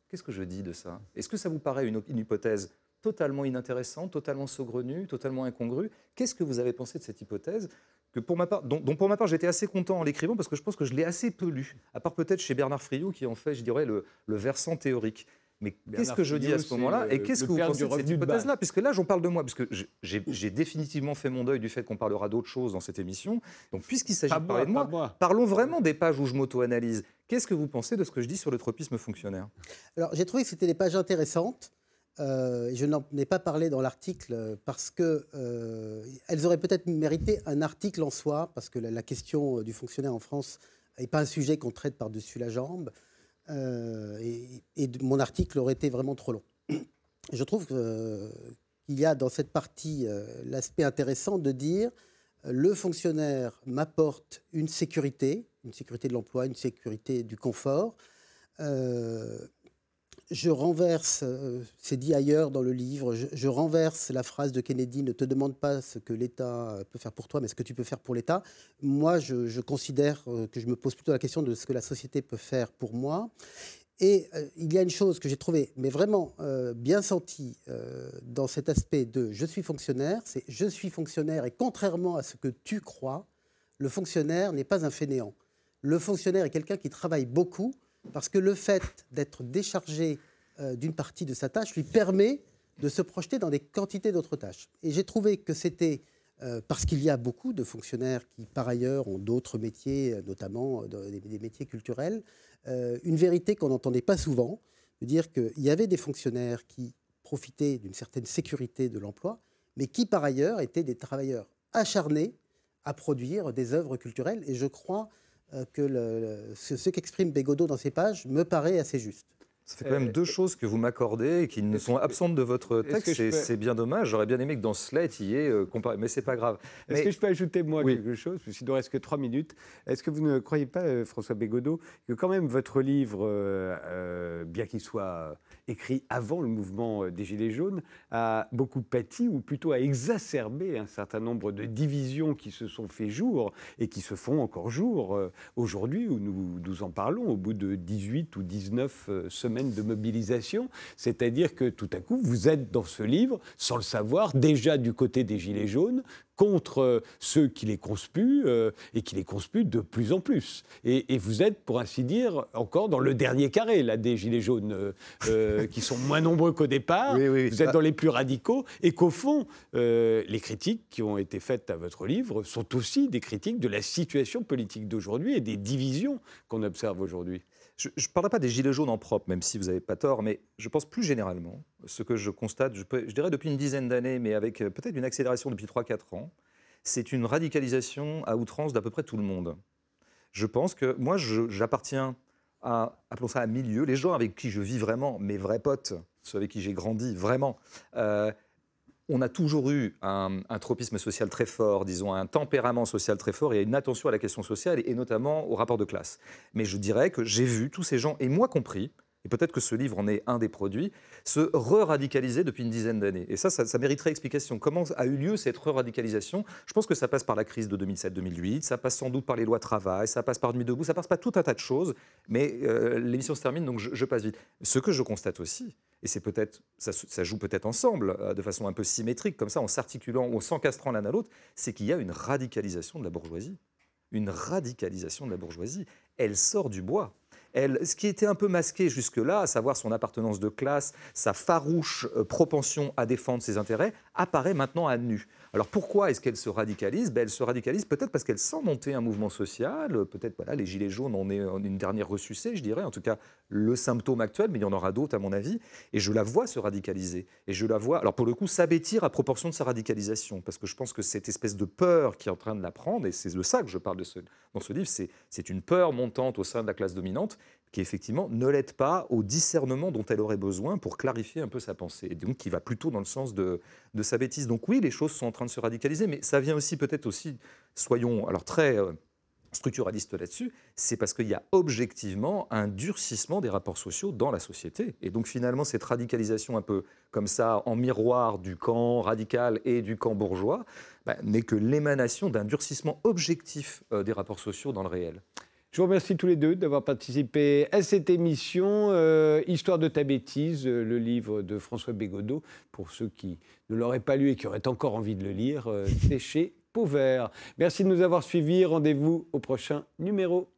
Qu'est-ce que je dis de ça? Est-ce que ça vous paraît une, hypothèse totalement inintéressante, totalement saugrenue, totalement incongrue? Qu'est-ce que vous avez pensé de cette hypothèse que pour ma part, dont, pour ma part j'étais assez content en l'écrivant parce que je pense que je l'ai assez peu lu, à part peut-être chez Bernard Friot qui en fait, je dirais, le, versant théorique. Mais qu'est-ce que je dis à ce moment-là Et qu'est-ce que vous pensez de cette hypothèse-là? Puisque là, j'en parle de moi, puisque j'ai définitivement fait mon deuil du fait qu'on parlera d'autres choses dans cette émission. Donc, puisqu'il s'agit de parler de moi, parlons vraiment des pages où je m'auto-analyse. Qu'est-ce que vous pensez de ce que je dis sur le tropisme fonctionnaire? Alors, j'ai trouvé que c'était des pages intéressantes. Euh, je n'en ai pas parlé dans l'article parce qu'elles euh, auraient peut-être mérité un article en soi, parce que la, question du fonctionnaire en France n'est pas un sujet qu'on traite par-dessus la jambe. Euh, et, mon article aurait été vraiment trop long. Je trouve qu'il y a dans cette partie l'aspect intéressant de dire le fonctionnaire m'apporte une sécurité, une sécurité de l'emploi, une sécurité du confort. Euh, je renverse, euh, c'est dit ailleurs dans le livre, je, renverse la phrase de Kennedy, ne te demande pas ce que l'État peut faire pour toi, mais ce que tu peux faire pour l'État. Moi, je, considère euh, que je me pose plutôt la question de ce que la société peut faire pour moi. Et il y a une chose que j'ai trouvée, mais vraiment bien sentie dans cet aspect de je suis fonctionnaire, c'est je suis fonctionnaire et contrairement à ce que tu crois, le fonctionnaire n'est pas un fainéant le fonctionnaire est quelqu'un qui travaille beaucoup parce que le fait d'être déchargé euh, d'une partie de sa tâche lui permet de se projeter dans des quantités d'autres tâches. Et j'ai trouvé que c'était, euh, parce qu'il y a beaucoup de fonctionnaires qui, par ailleurs, ont d'autres métiers, notamment euh, des, métiers culturels, une vérité qu'on n'entendait pas souvent, de dire qu'il y avait des fonctionnaires qui profitaient d'une certaine sécurité de l'emploi, mais qui, par ailleurs, étaient des travailleurs acharnés à produire des œuvres culturelles. Et je crois que ce, qu'exprime Bégodeau dans ses pages me paraît assez juste. Ça fait quand même deux choses que vous m'accordez et qui ne sont absentes de votre texte. C'est bien dommage. J'aurais bien aimé que dans ce lettre, il y ait comparé. Mais c'est pas grave. Est-ce que je peux ajouter, moi, quelque chose Parce qu'il ne reste que trois minutes. Est-ce que vous ne croyez pas, François Bégodeau, que quand même votre livre, bien qu'il soit écrit avant le mouvement des Gilets jaunes, a beaucoup pâti, ou plutôt a exacerbé un certain nombre de divisions qui se sont fait jour et qui se font encore jour euh, aujourd'hui, où nous, nous en parlons, au bout de 18 ou 19 euh, semaines de mobilisation. C'est-à-dire que tout à coup, vous êtes dans ce livre, sans le savoir, déjà du côté des Gilets jaunes, contre euh, ceux qui les conspuent euh, et qui les conspuent de plus en plus. Et, vous êtes, pour ainsi dire, encore dans le dernier carré là, des Gilets jaunes, euh, qui sont moins nombreux qu'au départ. Vous êtes dans les plus radicaux et qu'au fond, les critiques qui ont été faites à votre livre sont aussi des critiques de la situation politique d'aujourd'hui et des divisions qu'on observe aujourd'hui. Je ne parlerai pas des gilets jaunes en propre, même si vous n'avez pas tort, mais je pense plus généralement, ce que je constate, je, dirais depuis une dizaine d'années, mais avec euh, peut-être une accélération depuis 3-4 ans, c'est une radicalisation à outrance d'à peu près tout le monde. Je pense que moi, j'appartiens à, appelons ça un milieu, les gens avec qui je vis vraiment, mes vrais potes, ceux avec qui j'ai grandi vraiment, euh, on a toujours eu un, tropisme social très fort, disons un tempérament social très fort et une attention à la question sociale et, notamment au rapport de classe. Mais je dirais que j'ai vu tous ces gens, et moi compris, et peut-être que ce livre en est un des produits, se re-radicaliser depuis une dizaine d'années. Et ça, ça, mériterait explication. Comment a eu lieu cette re-radicalisation? Je pense que ça passe par la crise de 2007-2008, ça passe sans doute par les lois travail, ça passe par Nuit debout, ça passe par tout un tas de choses, mais euh, l'émission se termine, donc je, passe vite. Ce que je constate aussi, et c'est peut-être, ça, joue peut-être ensemble, euh, de façon un peu symétrique, comme ça, en s'articulant ou en s'encastrant l'un à l'autre, c'est qu'il y a une radicalisation de la bourgeoisie. Une radicalisation de la bourgeoisie. Elle sort du bois ce qui était un peu masqué jusque-là, à savoir son appartenance de classe, sa farouche euh, propension à défendre ses intérêts, apparaît maintenant à nu. Alors pourquoi est-ce qu'elle se radicalise? Ben, Elle se radicalise peut-être parce qu'elle sent monter un mouvement social, peut-être voilà, les Gilets jaunes en est une dernière ressucée, je dirais, en tout cas le symptôme actuel, mais il y en aura d'autres à mon avis, et je la vois se radicaliser. Et je la vois, alors pour le coup, s'abêtir à proportion de sa radicalisation, parce que je pense que cette espèce de peur qui est en train de la prendre, et c'est de ça que je parle de dans ce livre, c'est une peur montante au sein de la classe dominante, qui effectivement ne l'aide pas au discernement dont elle aurait besoin pour clarifier un peu sa pensée, et donc qui va plutôt dans le sens de, sa bêtise. Donc oui, les choses sont en train de se radicaliser, mais ça vient aussi peut-être aussi, soyons alors très euh, structuralistes là-dessus, c'est parce qu'il y a objectivement un durcissement des rapports sociaux dans la société. Et donc finalement, cette radicalisation un peu comme ça, en miroir du camp radical et du camp bourgeois, bah, n'est que l'émanation d'un durcissement objectif euh, des rapports sociaux dans le réel. Je vous remercie tous les deux d'avoir participé à cette émission euh, Histoire de ta bêtise, euh, le livre de François Bégodeau. Pour ceux qui ne l'auraient pas lu et qui auraient encore envie de le lire, euh, c'est chez Pauvert. Merci de nous avoir suivis. Rendez-vous au prochain numéro.